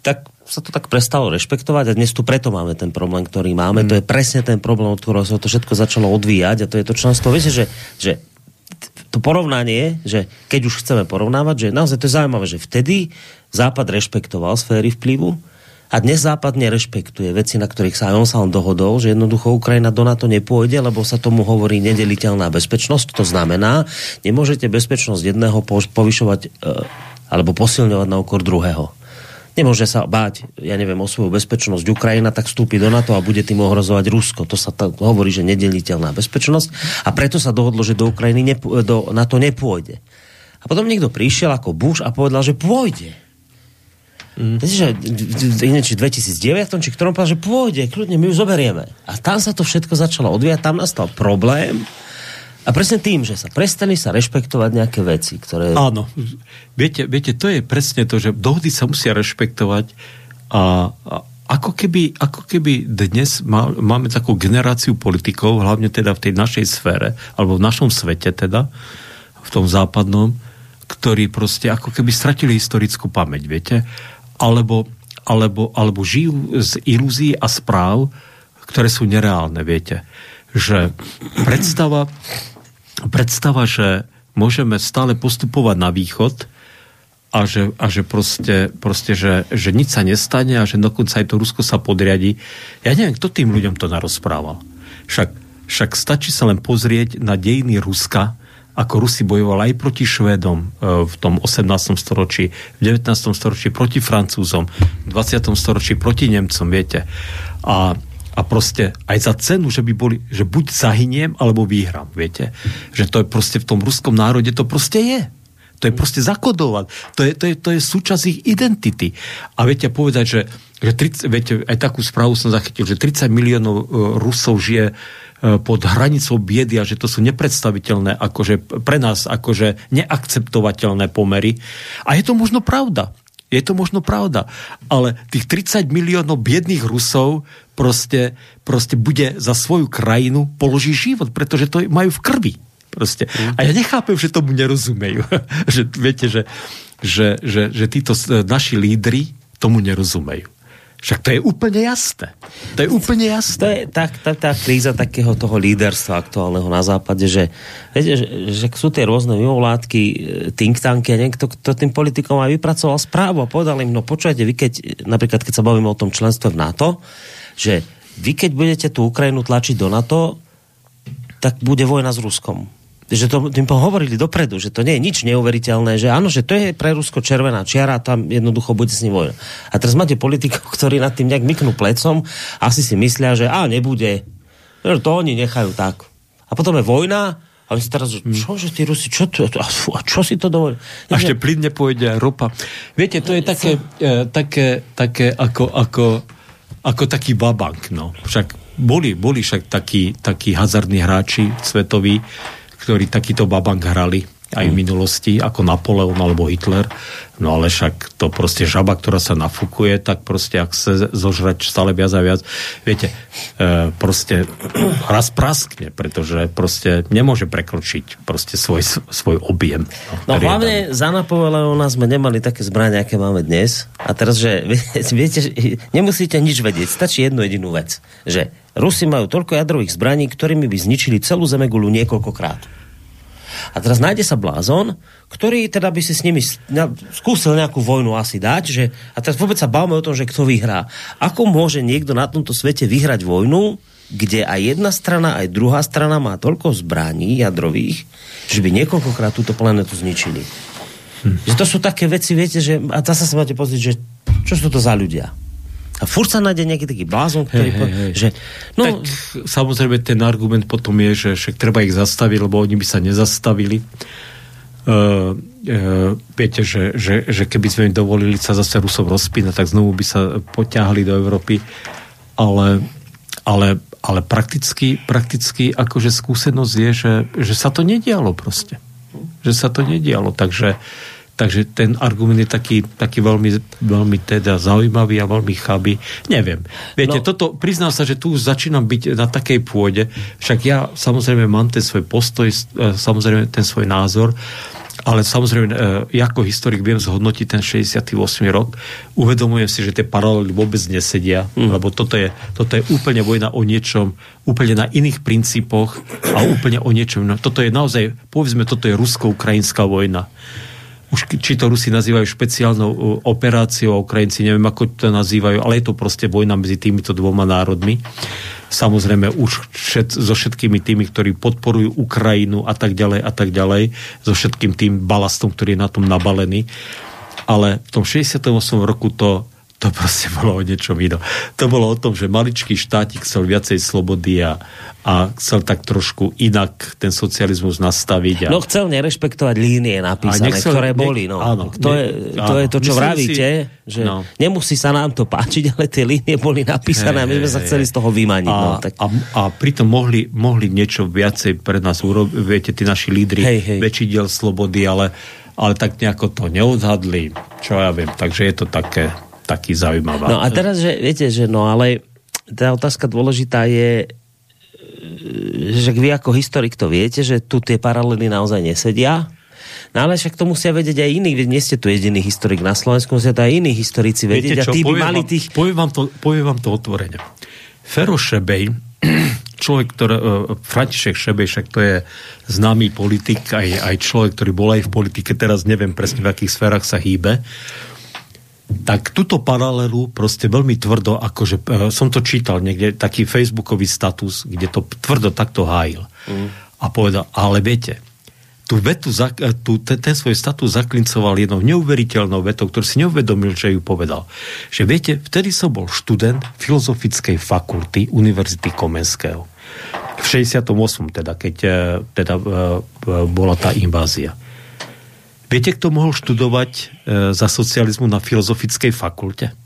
tak sa to tak prestalo rešpektovať a dnes tu preto máme ten problém, ktorý máme. Mm. To je presne ten problém, od ktorého sa to všetko začalo odvíjať a to je to členstvo. Viete, že, že to porovnanie, že keď už chceme porovnávať, že naozaj to je zaujímavé, že vtedy Západ rešpektoval sféry vplyvu A dnes Západ nerešpektuje veci, na ktorých sa aj on sám dohodol, že jednoducho Ukrajina do NATO nepôjde, lebo sa tomu hovorí nedeliteľná bezpečnosť. To znamená, nemôžete bezpečnosť jedného povyšovať e, alebo posilňovať na okor druhého. Nemôže sa báť, ja neviem, o svoju bezpečnosť Ukrajina, tak vstúpi do NATO a bude tým ohrozovať Rusko. To sa tak hovorí, že nedeliteľná bezpečnosť. A preto sa dohodlo, že do Ukrajiny nepo, do NATO nepôjde. A potom niekto prišiel ako Bush a povedal, že pôjde. Mm. Viete, že či v 2009, či ktorom povedal, že pôjde, kľudne, my ju zoberieme. A tam sa to všetko začalo odvíjať, tam nastal problém. A presne tým, že sa prestali sa rešpektovať nejaké veci, ktoré... Áno. Viete, viete, to je presne to, že dohody sa musia rešpektovať a, a ako keby, ako keby dnes má, máme takú generáciu politikov, hlavne teda v tej našej sfére, alebo v našom svete teda, v tom západnom, ktorí proste ako keby stratili historickú pamäť, viete? Alebo, alebo, alebo žijú z ilúzií a správ, ktoré sú nereálne, viete. Že predstava, predstava, že môžeme stále postupovať na východ a že, a že proste, proste že, že nič sa nestane a že dokonca aj to Rusko sa podriadi. Ja neviem, kto tým ľuďom to narozprával. Však, však stačí sa len pozrieť na dejiny Ruska, ako Rusi bojovali aj proti Švédom e, v tom 18. storočí, v 19. storočí proti Francúzom, v 20. storočí proti Nemcom, viete. A, a proste aj za cenu, že by boli, že buď zahyniem, alebo vyhrám, viete. Že to je proste v tom ruskom národe, to proste je. To je proste zakodovať. To je, to je, to je súčasť ich identity. A viete povedať, že, že 30, viete, aj takú správu som zachytil, že 30 miliónov e, Rusov žije pod hranicou biedy a že to sú nepredstaviteľné, akože pre nás akože neakceptovateľné pomery. A je to možno pravda. Je to možno pravda. Ale tých 30 miliónov biedných Rusov proste, proste bude za svoju krajinu položí život, pretože to majú v krvi. Proste. A ja nechápem, že tomu nerozumejú. že, viete, že, že, že, že títo naši lídry tomu nerozumejú. Však to je úplne jasné. To je úplne jasné. To je tak, tá, tá kríza takého toho líderstva aktuálneho na západe, že, viete, že, že sú tie rôzne mimovládky, e, think tanky a niekto, kto tým politikom aj vypracoval správu a povedal im, no počujete, vy keď, napríklad keď sa bavíme o tom členstve v NATO, že vy keď budete tú Ukrajinu tlačiť do NATO, tak bude vojna s Ruskom že to tým hovorili dopredu, že to nie je nič neuveriteľné, že áno, že to je pre Rusko červená čiara, tam jednoducho bude s ním vojna. A teraz máte politikov, ktorí nad tým nejak myknú plecom, asi si myslia, že a nebude. Že to oni nechajú tak. A potom je vojna a oni si teraz, hmm. čo, že tí Rusi, čo, to, a, a čo si to dovolí? A ešte plynne pôjde aj ropa. Viete, to je také, e, také, také ako, ako, ako taký babank, no. Však boli, boli však takí, takí hazardní hráči svetoví, ktorí takýto babank hrali aj v minulosti, ako Napoleon alebo Hitler. No ale však to proste žaba, ktorá sa nafúkuje, tak proste ak sa zožrať stále viac a viac, viete, e, proste raz praskne, pretože proste nemôže prekročiť proste svoj, svoj objem. No, no hlavne za Napoleona sme nemali také zbranie, aké máme dnes. A teraz, že viete, nemusíte nič vedieť, stačí jednu jedinú vec, že Rusi majú toľko jadrových zbraní, ktorými by zničili celú Zemegulu niekoľkokrát. A teraz nájde sa blázon, ktorý teda by si s nimi skúsil nejakú vojnu asi dať, že, a teraz vôbec sa bavme o tom, že kto vyhrá. Ako môže niekto na tomto svete vyhrať vojnu, kde aj jedna strana, aj druhá strana má toľko zbraní jadrových, že by niekoľkokrát túto planetu zničili. Hm. Že to sú také veci, viete, že a zase sa máte pozrieť, že čo sú to za ľudia. A furt sa nájde nejaký taký blázon, ktorý... Hey, hey, hey. Že, no, tak, samozrejme ten argument potom je, že však treba ich zastaviť, lebo oni by sa nezastavili. Uh, uh, viete, že, že, že keby sme im dovolili sa zase Rusov rozpínať, tak znovu by sa poťahli do Európy. Ale, ale, ale prakticky, prakticky akože skúsenosť je, že, že sa to nedialo proste. Že sa to nedialo. Takže uh, Takže ten argument je taký, taký veľmi, veľmi teda zaujímavý a veľmi chabý. Neviem. Viete, no. toto, priznám sa, že tu už začínam byť na takej pôde, však ja samozrejme mám ten svoj postoj, e, samozrejme ten svoj názor, ale samozrejme, ja ako historik viem zhodnotiť ten 68. rok. Uvedomujem si, že tie paralely vôbec nesedia, mm. lebo toto je, toto je úplne vojna o niečom, úplne na iných princípoch a úplne o niečom. Toto je naozaj, povedzme, toto je rusko-ukrajinská vojna už či to Rusi nazývajú špeciálnou uh, operáciou, Ukrajinci neviem, ako to nazývajú, ale je to proste vojna medzi týmito dvoma národmi. Samozrejme už všet, so všetkými tými, ktorí podporujú Ukrajinu a tak ďalej a tak ďalej, so všetkým tým balastom, ktorý je na tom nabalený. Ale v tom 68. roku to to proste bolo o niečom inom. To bolo o tom, že maličký štátik chcel viacej slobody a, a chcel tak trošku inak ten socializmus nastaviť. A... No chcel nerešpektovať línie napísané, nechcel, ktoré boli. No. Áno, to, ne, je, to áno. je to, čo Myslím vravíte, si, že no. nemusí sa nám to páčiť, ale tie línie boli napísané a my sme sa chceli z toho vymaniť. A, no, tak... a, a pritom mohli, mohli niečo viacej pre nás urobiť, viete, tí naši lídry, hey, hey. väčší diel slobody, ale, ale tak nejako to neodhadli, čo ja viem, takže je to také taký zaujímavá. No a teraz, že viete, že no ale tá otázka dôležitá je, že vy ako historik to viete, že tu tie paralely naozaj nesedia. No ale však to musia vedieť aj iní, veď nie ste tu jediný historik na Slovensku, musia to aj iní historici vedieť Viete čo, a tí by mali vám, tých... Poviem vám to, poviem vám to otvorene. Fero Šebej, človek, ktorý, uh, František Šebej, však to je známy politik, aj, aj človek, ktorý bol aj v politike, teraz neviem presne v akých sférach sa hýbe, tak túto paralelu proste veľmi tvrdo, akože e, som to čítal niekde, taký facebookový status, kde to tvrdo takto hájil. Mm. A povedal, ale viete, tú vetu, e, tú, ten, ten svoj status zaklincoval jednou neuveriteľnou vetou, ktorú si neuvedomil, že ju povedal. Že viete, vtedy som bol študent Filozofickej fakulty Univerzity Komenského. V 68. teda, keď e, teda, bola tá invázia. Viete, kto mohol študovať e, za socializmu na filozofickej fakulte?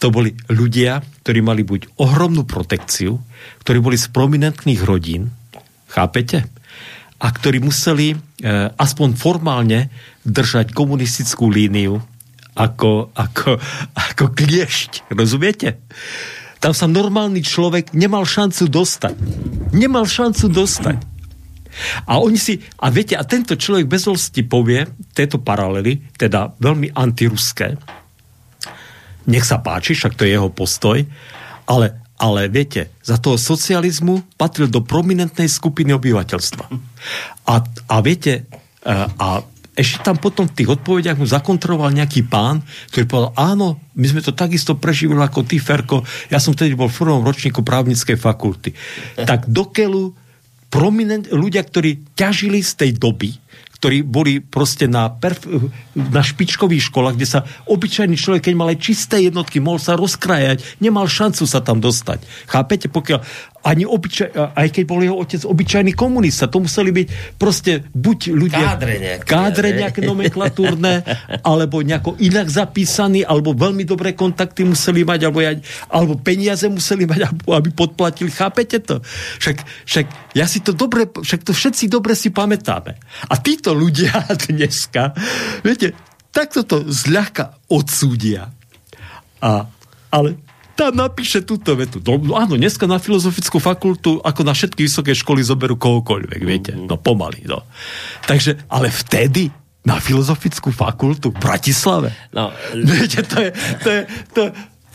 To boli ľudia, ktorí mali buď ohromnú protekciu, ktorí boli z prominentných rodín, chápete? A ktorí museli e, aspoň formálne držať komunistickú líniu ako, ako, ako kliešť. Rozumiete? Tam sa normálny človek nemal šancu dostať. Nemal šancu dostať. A oni si, a viete, a tento človek bez povie, tieto paralely, teda veľmi antiruské, nech sa páči, však to je jeho postoj, ale, ale viete, za toho socializmu patril do prominentnej skupiny obyvateľstva. A, a viete, e, a ešte tam potom v tých odpovediach mu zakontroloval nejaký pán, ktorý povedal, áno, my sme to takisto prežívali ako ty, Ferko, ja som vtedy bol v prvom ročníku právnickej fakulty. Tak dokelu prominent, ľudia, ktorí ťažili z tej doby, ktorí boli proste na, perf- na špičkových školách, kde sa obyčajný človek, keď mal aj čisté jednotky, mohol sa rozkrajať, nemal šancu sa tam dostať. Chápete? Pokiaľ ani obyčaj, aj keď bol jeho otec obyčajný komunista, to museli byť proste buď ľudia... Kádre nejaké. Kádre nejaké nomenklatúrne, alebo nejako inak zapísaní, alebo veľmi dobré kontakty museli mať, alebo, ja, alebo peniaze museli mať, aby podplatili. Chápete to? Však, však ja si to dobre, však to všetci dobre si pamätáme. A títo ľudia dneska, viete, takto to zľahka odsúdia. A, ale tam napíše túto vetu. No, no áno, dneska na filozofickú fakultu, ako na všetky vysoké školy, zoberú kohokoľvek, viete. Mhm. No pomaly, no. Takže, ale vtedy na filozofickú fakultu v Bratislave. No. Viete, to je, to je, to,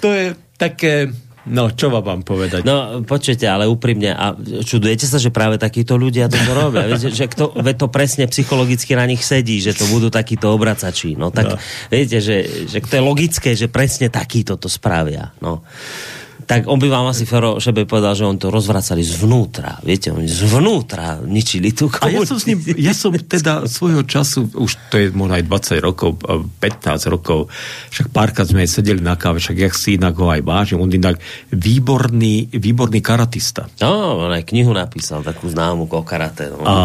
to je také No, čo vám mám povedať? No, počujete, ale úprimne, a čudujete sa, že práve takíto ľudia to robia? viete, že kto, to presne psychologicky na nich sedí, že to budú takíto obracači. No tak no. viete, že, že to je logické, že presne takýto to spravia. No tak on by vám asi Fero Šebe povedal, že on to rozvracali zvnútra. Viete, oni zvnútra ničili tú komunitu. A ja som s ním, ja som teda svojho času, už to je možno aj 20 rokov, 15 rokov, však párkrát sme aj sedeli na káve, však ja si inak ho aj vážim, on inak výborný, výborný karatista. No, on aj knihu napísal, takú známu o karate. No. A,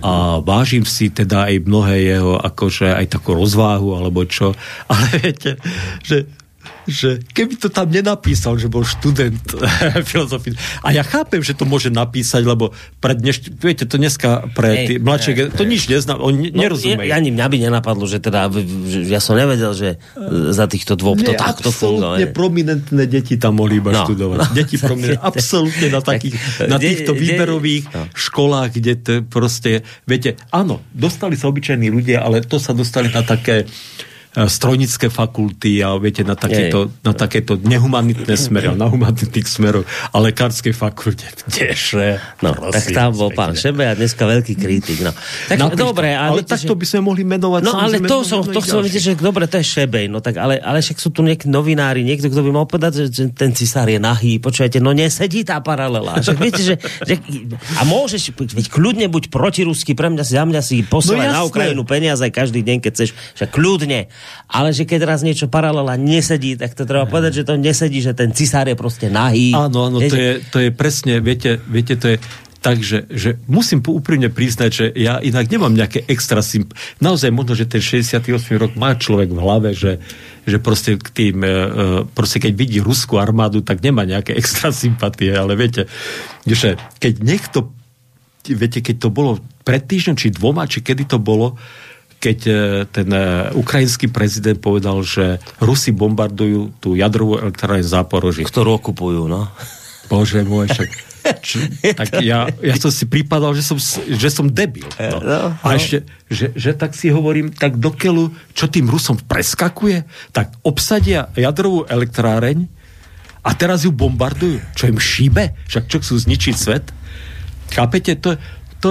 a vážim si teda aj mnohé jeho, akože aj takú rozváhu, alebo čo, ale viete, že že keby to tam nenapísal, že bol študent filozofie. A ja chápem, že to môže napísať, lebo pre dneš, viete, to dneska pre tie mladšie, to nič nezná, on no, nerozumie. Ani mňa by nenapadlo, že teda, že ja som nevedel, že za týchto dvoch to takto funguje. prominentné deti tam mohli iba no, študovať. No, deti prominentné, absolútne na, takých, na týchto výberových no. školách, kde to proste, viete, áno, dostali sa obyčajní ľudia, ale to sa dostali na také strojnické fakulty a viete, na takéto, je, na takéto nehumanitné smery, na humanitných smeroch a lekárskej fakulte. Kdeže? No, prosím, tak tam bol pán Šebe a dneska veľký kritik. No. Tak, no, dobre, ale, ale takto že... by sme mohli menovať. No ale to som, to chcel vidieť, že dobre, to je Šebej, no tak ale, ale však sú tu nejakí novinári, niekto, kto by mal povedať, že, že ten cisár je nahý, počujete, no nesedí tá paralela. Však viete, že, že, a môžeš, veď kľudne buď protirusky, pre mňa, za mňa si posielaj no, na Ukrajinu peniaze každý deň, keď chceš, však kľudne. Ale že keď raz niečo paralela nesedí, tak to treba povedať, že to nesedí, že ten cisár je proste nahý. Áno, áno, to je, to je presne, viete, viete, to je Takže že musím úprimne priznať, že ja inak nemám nejaké extra symp... Naozaj možno, že ten 68 rok má človek v hlave, že, že proste k tým, e, e, proste keď vidí ruskú armádu, tak nemá nejaké extra sympatie, ale viete, že keď niekto, viete, keď to bolo pred týždňom, či dvoma, či kedy to bolo, keď e, ten ukrajinský prezident povedal, že Rusi bombardujú tú jadrovú elektrárnu Záporoží. Ktorú okupujú, no. Bože môj, však Č, tak ja, ja som si prípadal, že som, že som debil. No. No, no. A ešte, že, že tak si hovorím, tak dokeľu, čo tým Rusom preskakuje, tak obsadia jadrovú elektráreň a teraz ju bombardujú. Čo im šíbe? Však čo chcú zničiť svet? Chápete? To, to,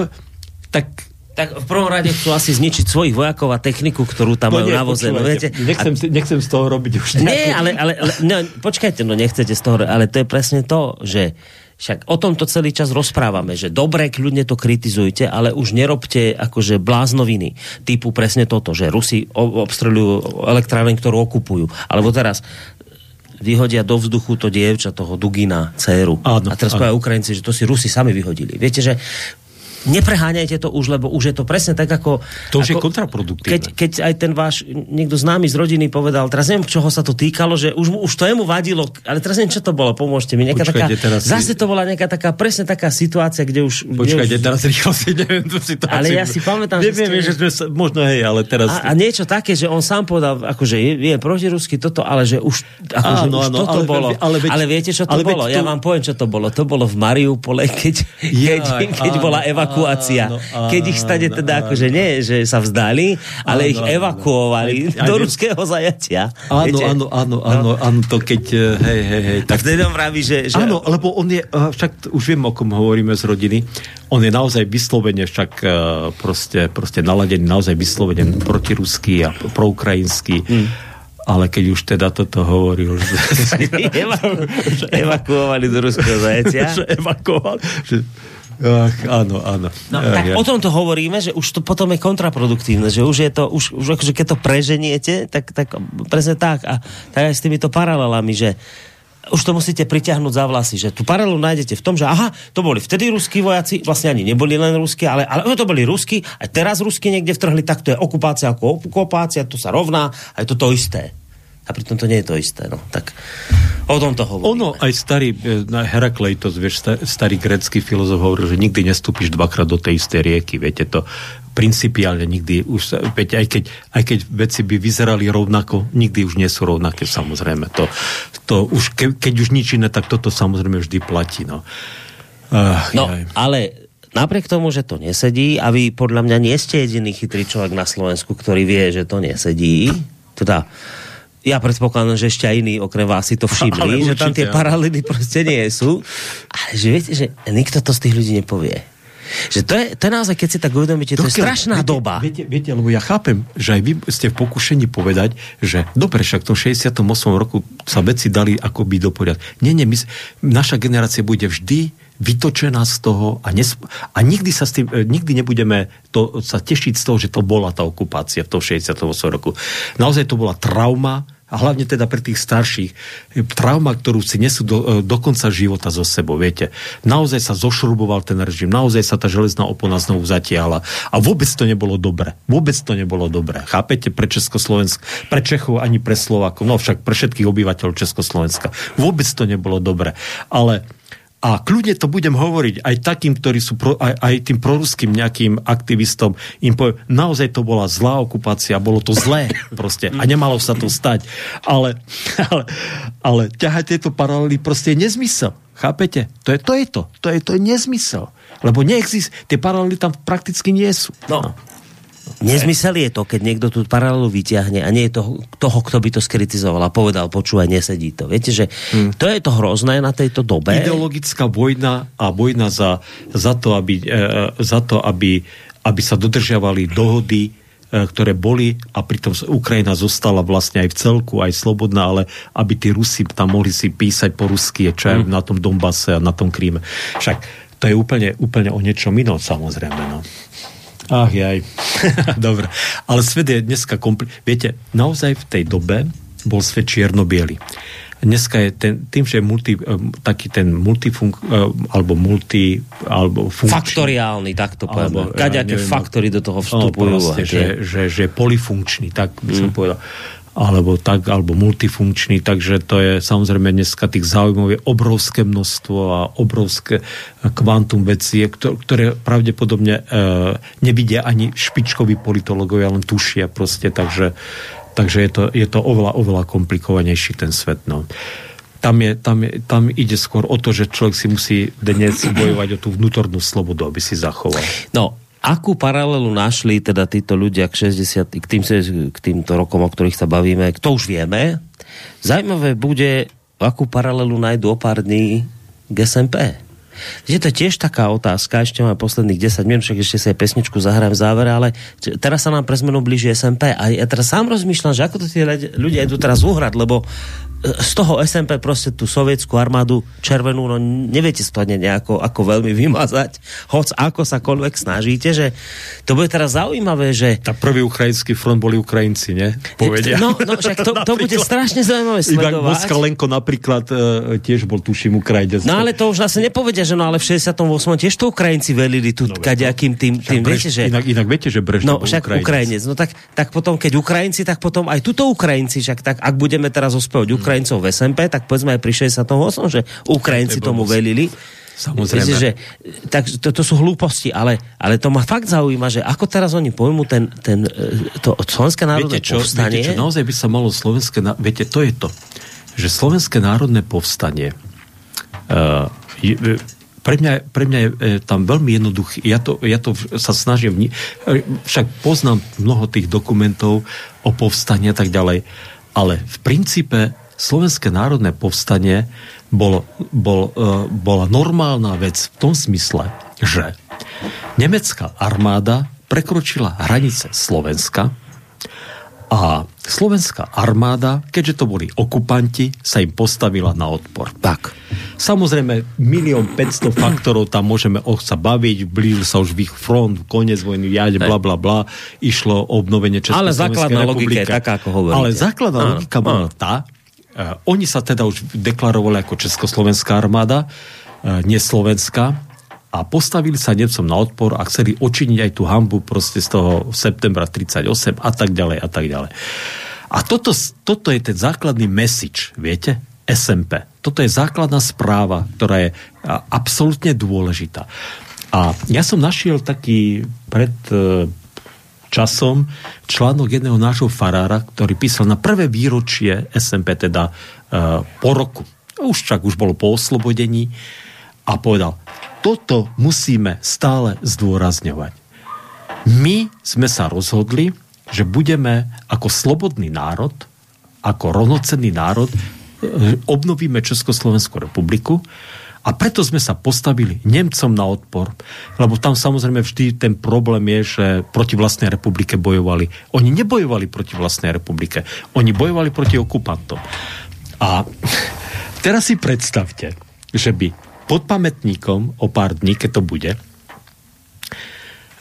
tak tak v prvom rade chcú asi zničiť svojich vojakov a techniku, ktorú tam majú navozenú. Viete? Nechcem, a... nechcem z toho robiť už nejakú... Nie, ale, ale, no, počkajte, no nechcete z toho, ale to je presne to, že však o tom to celý čas rozprávame, že dobre, kľudne to kritizujte, ale už nerobte akože bláznoviny typu presne toto, že Rusi obstreľujú elektráreň, ktorú okupujú. Alebo teraz vyhodia do vzduchu to dievča, toho Dugina, dceru. Áno, a teraz povedia Ukrajinci, že to si Rusi sami vyhodili. Viete, že nepreháňajte to už, lebo už je to presne tak, ako... To už ako, je kontraproduktívne. Keď, keď aj ten váš niekto známy z rodiny povedal, teraz neviem, čoho sa to týkalo, že už, už to jemu vadilo, ale teraz neviem, čo to bolo, pomôžte mi. Nejaká Počkajte, taká, teraz zase to bola nejaká taká, presne taká situácia, kde už... Počkajte, kde už, teraz rýchlo si neviem tú situáciu. Ale ja si pamätám, neviem, že, ste... že sme sa, možno hej, ale teraz... A, a, niečo také, že on sám povedal, akože je, je protirusky toto, ale že už, akože áno, už áno, toto ale, bolo. Ale, veď, ale viete, čo to bolo? To... Ja vám poviem, čo to bolo. To bolo v Mariupole, keď, keď, keď bola evakuácia. Áno, keď ich stade teda akože nie, že sa vzdali, ale áno, ich evakuovali áno. do ruského zajatia. Áno, áno, áno, áno, no. áno, to keď, eh, hej, hej, hej. Tak vtedy on vraví, že, že... Áno, lebo on je, eh, však už viem, o kom hovoríme z rodiny, on je naozaj vyslovene však eh, proste, proste naladený, naozaj vyslovene protiruský a proukrajinský. Hmm ale keď už teda toto hovoril, že... evakuovali do ruského zajatia. že evakuovali, že Ach, áno, áno. No, Ach, tak ja. o tom to hovoríme, že už to potom je kontraproduktívne, že už je to, už, už akože keď to preženiete, tak, tak presne tak. A tak aj s týmito paralelami, že už to musíte pritiahnuť za vlasy, že tú paralelu nájdete v tom, že aha, to boli vtedy ruskí vojaci, vlastne ani neboli len ruskí, ale, ale to boli ruskí, aj teraz ruskí niekde vtrhli, tak to je okupácia ako okupácia, to sa rovná, aj to to isté. A pritom to nie je to isté. No. Tak o tom to hovorí. Ono, aj starý e, Herakleitos, vieš, starý grecký filozof hovoril, že nikdy nestúpiš dvakrát do tej istej rieky. Viete to principiálne nikdy už, viete, aj keď, aj keď veci by vyzerali rovnako, nikdy už nie sú rovnaké, samozrejme. To, to už, ke, keď už nič iné, tak toto samozrejme vždy platí. No, uh, no ale napriek tomu, že to nesedí a vy podľa mňa nie ste jediný chytrý človek na Slovensku, ktorý vie, že to nesedí, teda ja predpokladám, že ešte aj iní okrem vás si to všimli, že tam tie paralely proste nie sú. Ale že viete, že nikto to z tých ľudí nepovie. Že to je, to je naozaj, keď si tak uvedomíte, to, to je strašná viete, doba. Viete, viete, lebo ja chápem, že aj vy ste v pokušení povedať, že dobre, však v tom 68. roku sa veci dali akoby do poriadku. Nie, nie, my, naša generácia bude vždy vytočená z toho a, nes, a nikdy sa s tým, e, nikdy nebudeme to, sa tešiť z toho, že to bola tá okupácia v tom 68. roku. Naozaj to bola trauma, a hlavne teda pre tých starších, trauma, ktorú si nesú do, e, do konca života zo sebou, viete. Naozaj sa zošruboval ten režim, naozaj sa tá železná opona znovu zatiahla a vôbec to nebolo dobre. Vôbec to nebolo dobre. Chápete? Pre Československ, pre Čechov ani pre Slovákov, no však pre všetkých obyvateľov Československa. Vôbec to nebolo dobre. Ale a kľudne to budem hovoriť aj takým, ktorí sú pro, aj, aj tým proruským nejakým aktivistom. Im poviem, naozaj to bola zlá okupácia, bolo to zlé proste a nemalo sa to stať. Ale, ale, ale ťahať tieto paralely proste je nezmysel. Chápete? To je to. Je to. To, je, to je nezmysel. Lebo neexist, tie paralely tam prakticky nie sú. No. Nezmysel je to, keď niekto tú paralelu vyťahne a nie je toho, toho kto by to skritizoval a povedal, počúvaj, nesedí to. Viete, že hmm. to je to hrozné na tejto dobe. Ideologická vojna a vojna za, za to, aby, e, za to aby, aby sa dodržiavali dohody, e, ktoré boli a pritom Ukrajina zostala vlastne aj v celku, aj slobodná, ale aby tí Rusi tam mohli si písať po rusky, čo hmm. na tom Donbase a na tom Kríme. Však to je úplne, úplne o niečom inom samozrejme. No. Ach jaj. Dobre. Ale svet je dneska kompli... Viete, naozaj v tej dobe bol svet čierno -biely. Dneska je ten, tým, že je multi, eh, taký ten multifunk, eh, alebo multi, alebo funkčný. Faktoriálny, tak to poviem. Kaďaké ja faktory do toho vstupujú. No, proste, že, že, že polifunkčný, tak by som mm. povedal alebo tak, alebo multifunkčný, takže to je samozrejme dneska tých záujmov je obrovské množstvo a obrovské kvantum vecí, ktoré pravdepodobne e, nevidia ani špičkoví politológovia, len tušia proste, takže, takže je, to, je to oveľa, oveľa komplikovanejší ten svet. No. Tam, je, tam, je, tam ide skôr o to, že človek si musí dnes bojovať o tú vnútornú slobodu, aby si zachoval. No, akú paralelu našli teda títo ľudia k 60, k, tým, k týmto rokom, o ktorých sa bavíme, to už vieme. Zajímavé bude, akú paralelu nájdu o pár dní k SMP. Viete, to je tiež taká otázka, ešte máme posledných 10 minút, však ešte sa aj pesničku zahrám v závere, ale teraz sa nám pre zmenu blíži SMP a ja teraz sám rozmýšľam, že ako to tie ľudia idú teraz uhrať, lebo z toho SMP proste tú sovietskú armádu červenú, no neviete to nejako ako veľmi vymazať, hoc ako sa koľvek snažíte, že to bude teraz zaujímavé, že... Tá prvý ukrajinský front boli Ukrajinci, ne? Povedia. No, no však to, to bude strašne zaujímavé sledovať. Ivan Lenko napríklad e, tiež bol, tuším, Ukrajinec. No ale to už zase nepovedia, že no ale v 68. tiež to Ukrajinci velili tu no, kaďakým tým, tým Brež, viete, že... Inak, inak viete, že Brežnev no, však Ukrajinec. Ukrajinec. No tak, tak potom, keď Ukrajinci, tak potom aj tuto Ukrajinci, však tak, ak budeme teraz ospevať hmm. Ukrajincov v SMP, tak povedzme aj pri 68, že Ukrajinci tomu velili. Samozrejme. Viete, že, tak to, to sú hlúposti, ale, ale to ma fakt zaujíma, že ako teraz oni pojmú ten, ten, e, to Slovenské národné viete čo, povstanie. Viete čo, naozaj by sa malo Slovenské, viete, to je to, že Slovenské národné povstanie uh, je, pre mňa, pre mňa je tam veľmi jednoduchý. Ja to, ja to sa snažím, však poznám mnoho tých dokumentov o povstania a tak ďalej, ale v princípe Slovenské národné povstanie bolo, bol, e, bola normálna vec v tom smysle, že nemecká armáda prekročila hranice Slovenska a slovenská armáda, keďže to boli okupanti, sa im postavila na odpor. Tak. Samozrejme, milión 500 faktorov tam môžeme o sa baviť, blížil sa už v ich front, koniec vojny, jade, bla, bla, bla, išlo o obnovenie Československej Ale základná logika je taká, ako hovoríte. Ale základná logika bola tá, Uh, oni sa teda už deklarovali ako Československá armáda, uh, nie Slovenská, a postavili sa Nemcom na odpor a chceli očiniť aj tú hambu proste z toho septembra 38 a tak ďalej a tak ďalej. A toto, toto je ten základný message, viete? SMP. Toto je základná správa, ktorá je absolútne dôležitá. A ja som našiel taký pred časom článok jedného nášho farára, ktorý písal na prvé výročie SMP, teda uh, po roku. Už čak už bolo po oslobodení a povedal, toto musíme stále zdôrazňovať. My sme sa rozhodli, že budeme ako slobodný národ, ako rovnocenný národ, e, obnovíme Československú republiku a preto sme sa postavili Nemcom na odpor, lebo tam samozrejme vždy ten problém je, že proti vlastnej republike bojovali. Oni nebojovali proti vlastnej republike, oni bojovali proti okupantom. A teraz si predstavte, že by pod pamätníkom o pár dní, keď to bude,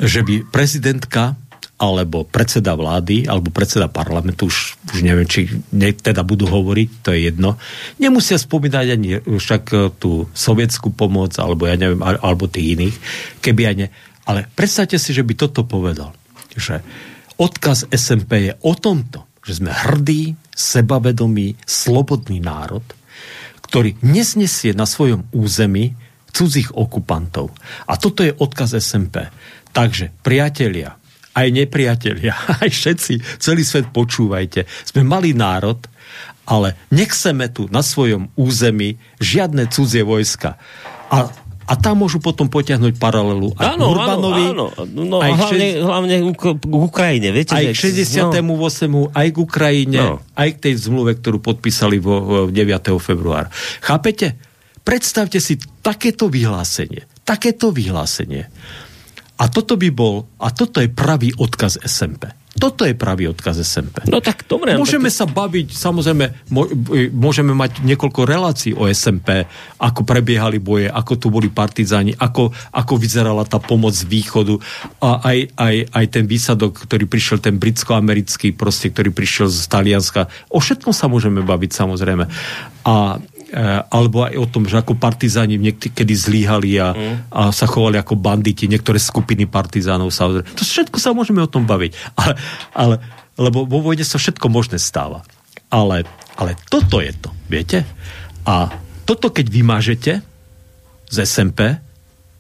že by prezidentka alebo predseda vlády, alebo predseda parlamentu, už, už neviem, či ne, teda budú hovoriť, to je jedno. Nemusia spomínať ani však e, tú sovietskú pomoc, alebo ja neviem, alebo tých iných, keby aj. Ale predstavte si, že by toto povedal, že odkaz SMP je o tomto, že sme hrdý, sebavedomý, slobodný národ, ktorý nesnesie na svojom území cudzích okupantov. A toto je odkaz SMP. Takže, priatelia, aj nepriatelia, aj všetci, celý svet počúvajte. Sme malý národ, ale nechceme tu na svojom území žiadne cudzie vojska. A, A tam môžu potom potiahnuť paralelu aj áno, Urbanovi, áno, áno. No, aj hlavne, šest... hlavne k Ukrajine. Viete, aj k 68. No. aj k Ukrajine, no. aj k tej zmluve, ktorú podpísali vo, 9. februára. Chápete? Predstavte si takéto vyhlásenie. Takéto vyhlásenie. A toto by bol, a toto je pravý odkaz SMP. Toto je pravý odkaz SMP. No tak dobre. Môžeme tak... sa baviť, samozrejme, môžeme mať niekoľko relácií o SMP, ako prebiehali boje, ako tu boli partizáni, ako, ako vyzerala tá pomoc z východu a aj, aj, aj ten výsadok, ktorý prišiel, ten britsko-americký, proste, ktorý prišiel z Talianska. O všetkom sa môžeme baviť, samozrejme. A alebo aj o tom, že ako partizáni niekedy zlíhali a, mm. a sa chovali ako banditi, niektoré skupiny partizánov samozrejme. To všetko sa môžeme o tom baviť. Ale, ale, lebo vo vojne sa všetko možné stáva. Ale, ale toto je to, viete? A toto keď vymážete z SMP,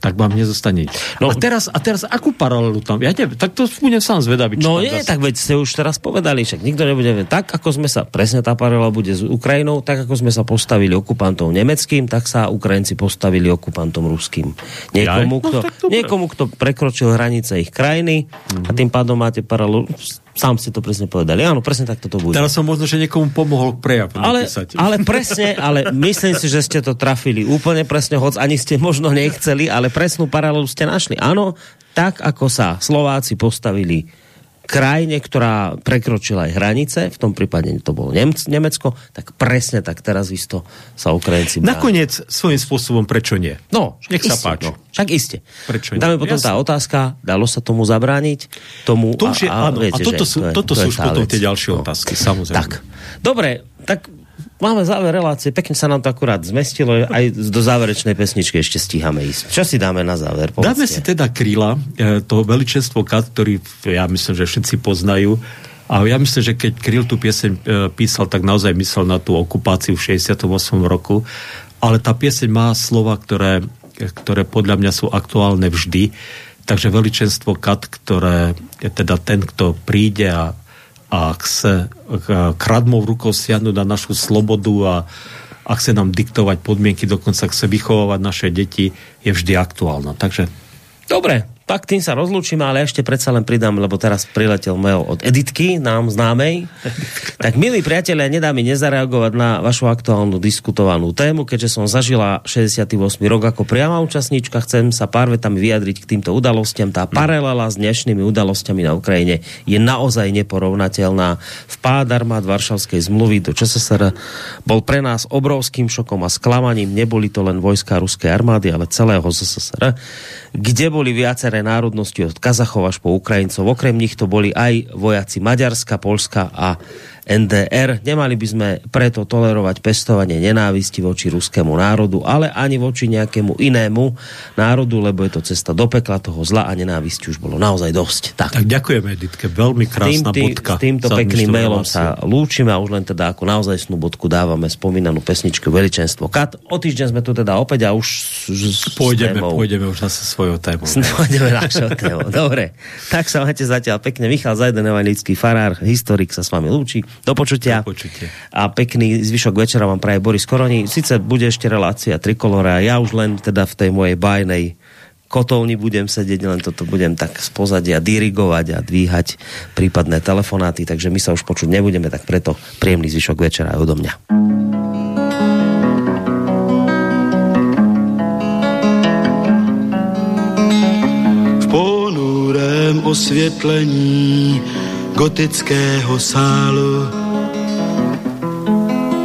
tak vám nezostane nič. No, a, teraz, a teraz akú paralelu tam? Ja neviem, tak to budem sám zvedavý. No nie, tak veď ste už teraz povedali, však nikto nebude tak, ako sme sa, presne tá paralela bude s Ukrajinou, tak ako sme sa postavili okupantom nemeckým, tak sa Ukrajinci postavili okupantom ruským. Niekomu, no, kto, niekomu, kto prekročil hranice ich krajiny mm-hmm. a tým pádom máte paralelu Sám ste to presne povedali. Áno, presne tak to bude. Teraz som možno, že niekomu pomohol prejav ale, ale presne, ale myslím si, že ste to trafili úplne presne, hoď ani ste možno nechceli, ale presnú paralelu ste našli. Áno, tak ako sa Slováci postavili krajine, ktorá prekročila aj hranice, v tom prípade to bolo Nemecko, tak presne tak teraz isto sa Ukrajinci bráli. Nakoniec svojím spôsobom prečo nie? No, nech sa páči. No, však iste. Prečo nie? Dáme potom Jasne. tá otázka, dalo sa tomu zabrániť? Tomu, to už je, a, a, áno, viete, a toto sú, to je, toto to sú už potom vec. tie ďalšie no. otázky, samozrejme. Tak, dobre, tak máme záver relácie, pekne sa nám to akurát zmestilo, aj do záverečnej pesničky ešte stíhame ísť. Čo si dáme na záver? Povedzte. Dáme si teda kríla, e, to veličenstvo Kat, ktorý ja myslím, že všetci poznajú. A ja myslím, že keď Kryl tú pieseň e, písal, tak naozaj myslel na tú okupáciu v 68. roku. Ale tá pieseň má slova, ktoré, ktoré podľa mňa sú aktuálne vždy. Takže veličenstvo Kat, ktoré je teda ten, kto príde a a chce kradmou rukou siahnuť na našu slobodu a, a chce nám diktovať podmienky, dokonca chce vychovávať naše deti, je vždy aktuálna. Takže... Dobre, tak tým sa rozlúčime, ale ešte predsa len pridám, lebo teraz priletel mail od Editky, nám známej. Tak milí priatelia, nedá mi nezareagovať na vašu aktuálnu diskutovanú tému, keďže som zažila 68. rok ako priama účastníčka, chcem sa pár vetami vyjadriť k týmto udalostiam. Tá paralela s dnešnými udalosťami na Ukrajine je naozaj neporovnateľná. Vpád armád Varšavskej zmluvy do ČSSR bol pre nás obrovským šokom a sklamaním. Neboli to len vojska ruskej armády, ale celého ZSSR, kde boli viaceré národnosti od Kazachov až po Ukrajincov. Okrem nich to boli aj vojaci Maďarska, Polska a NDR. Nemali by sme preto tolerovať pestovanie nenávisti voči ruskému národu, ale ani voči nejakému inému národu, lebo je to cesta do pekla toho zla a nenávisti už bolo naozaj dosť. Tak, tak ďakujeme, Editke, veľmi krásna tým, tý, bodka. S týmto pekným mailom sa lúčime a už len teda ako naozaj snú bodku dávame spomínanú pesničku Veličenstvo. Kat, o týždeň sme tu teda opäť a už s, pôjdeme, s pôjdeme už zase svojou témou. Pôjdeme našou témou. Dobre, tak sa máte zatiaľ pekne. Michal Zajden, evangelický farár, historik sa s vami lúči. Do počutia. Do počutia. A pekný zvyšok večera vám praje Boris Koroni. Sice bude ešte relácia Trikolora, ja už len teda v tej mojej bajnej kotovni budem sedieť, len toto budem tak z pozadia dirigovať a dvíhať prípadné telefonáty, takže my sa už počuť nebudeme, tak preto príjemný zvyšok večera aj odo mňa. V ponurém osvětlení gotického sálu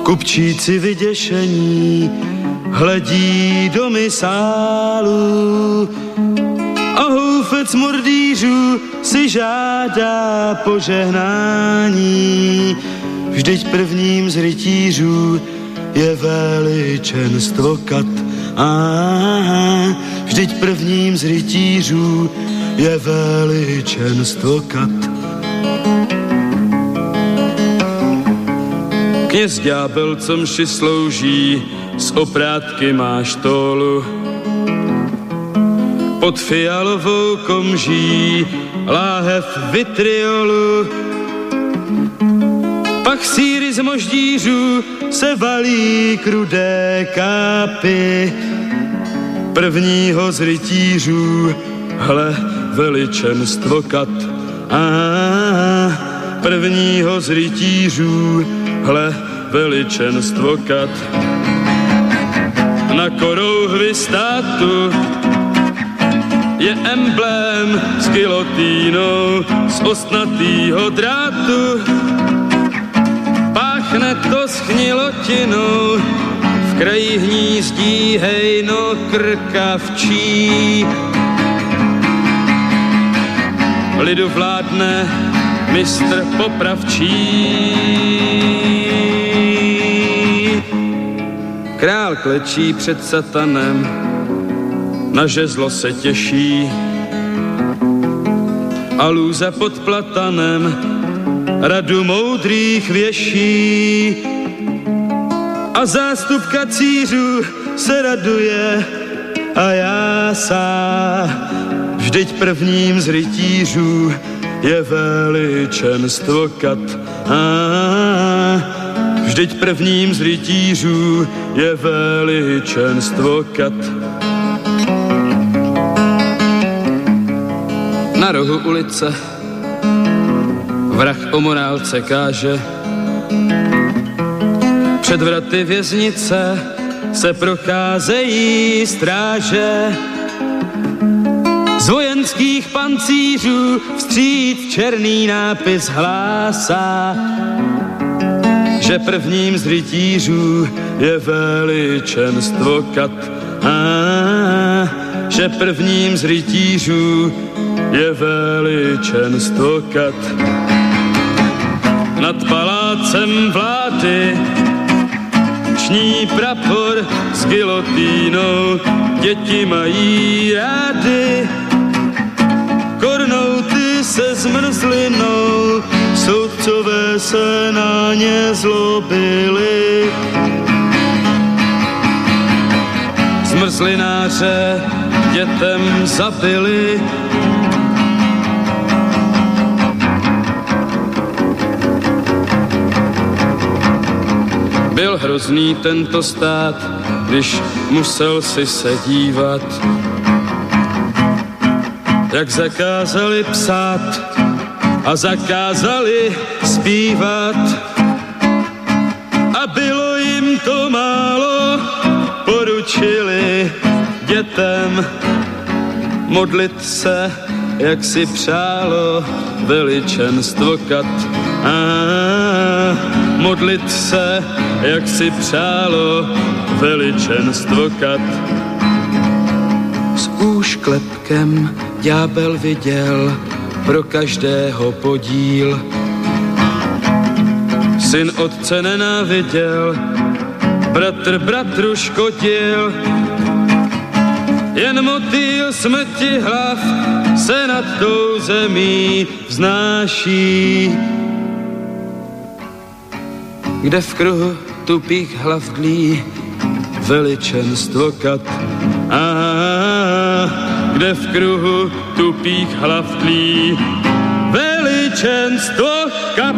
Kupčíci vyděšení hledí do misálu a houfec mordýřů si žádá požehnání. Vždyť prvním z rytířů je veličenstvo kat. Aha, vždyť prvním z rytířů je veličenstvo kat. Kněz ďábel, co mši slouží, z oprátky máš tólu. Pod fialovou komží láhev vitriolu. Pak síry z moždířů se valí krudé kápy. prvního z rytířů, hle veličenstvo kat. A prvního z rytířů, hle veličenstvo kat. Na korouhvi státu je emblém s gilotínou z ostnatýho drátu. Páchne to s chnilotinou, v kraji hnízdí hejno krkavčí. Lidu vládne mistr popravčí. Král klečí před satanem, na žezlo se těší. A lůza pod platanem radu moudrých věší. A zástup kacířů se raduje a já sá. Vždyť prvním z rytířů je veličenstvo kat. A vždyť prvním z rytířů je veličenstvo kat. Na rohu ulice vrah o morálce káže. Před vraty věznice se procházejí stráže. Z vojenských pancířů vstříc černý nápis hlásá, že prvním z rytířů je veličenstvo kat. A že prvním z rytířů je veličenstvo kat. Nad palácem vlády ční prapor s gilotínou, děti mají rády, kornouty se zmrzlinou, soudcové se na ně zlobili. Zmrzlináře dětem zabili, Byl hrozný tento stát, když musel si se dívat, jak zakázali psát a zakázali zpívat. A bylo jim to málo, poručili dětem modlit se, jak si přálo veličenstvo kat. A modlit se, jak si přálo veličenstvo kat. S úšklepkem ďábel viděl pro každého podíl. Syn otce nenáviděl, bratr bratru škodil, jen motýl smrti hlav se nad tou zemí vznáší. Kde v kruhu tupých hlav dlí veličenstvo kat. A kde v kruhu tupých hlav tlí veličenstvo kat.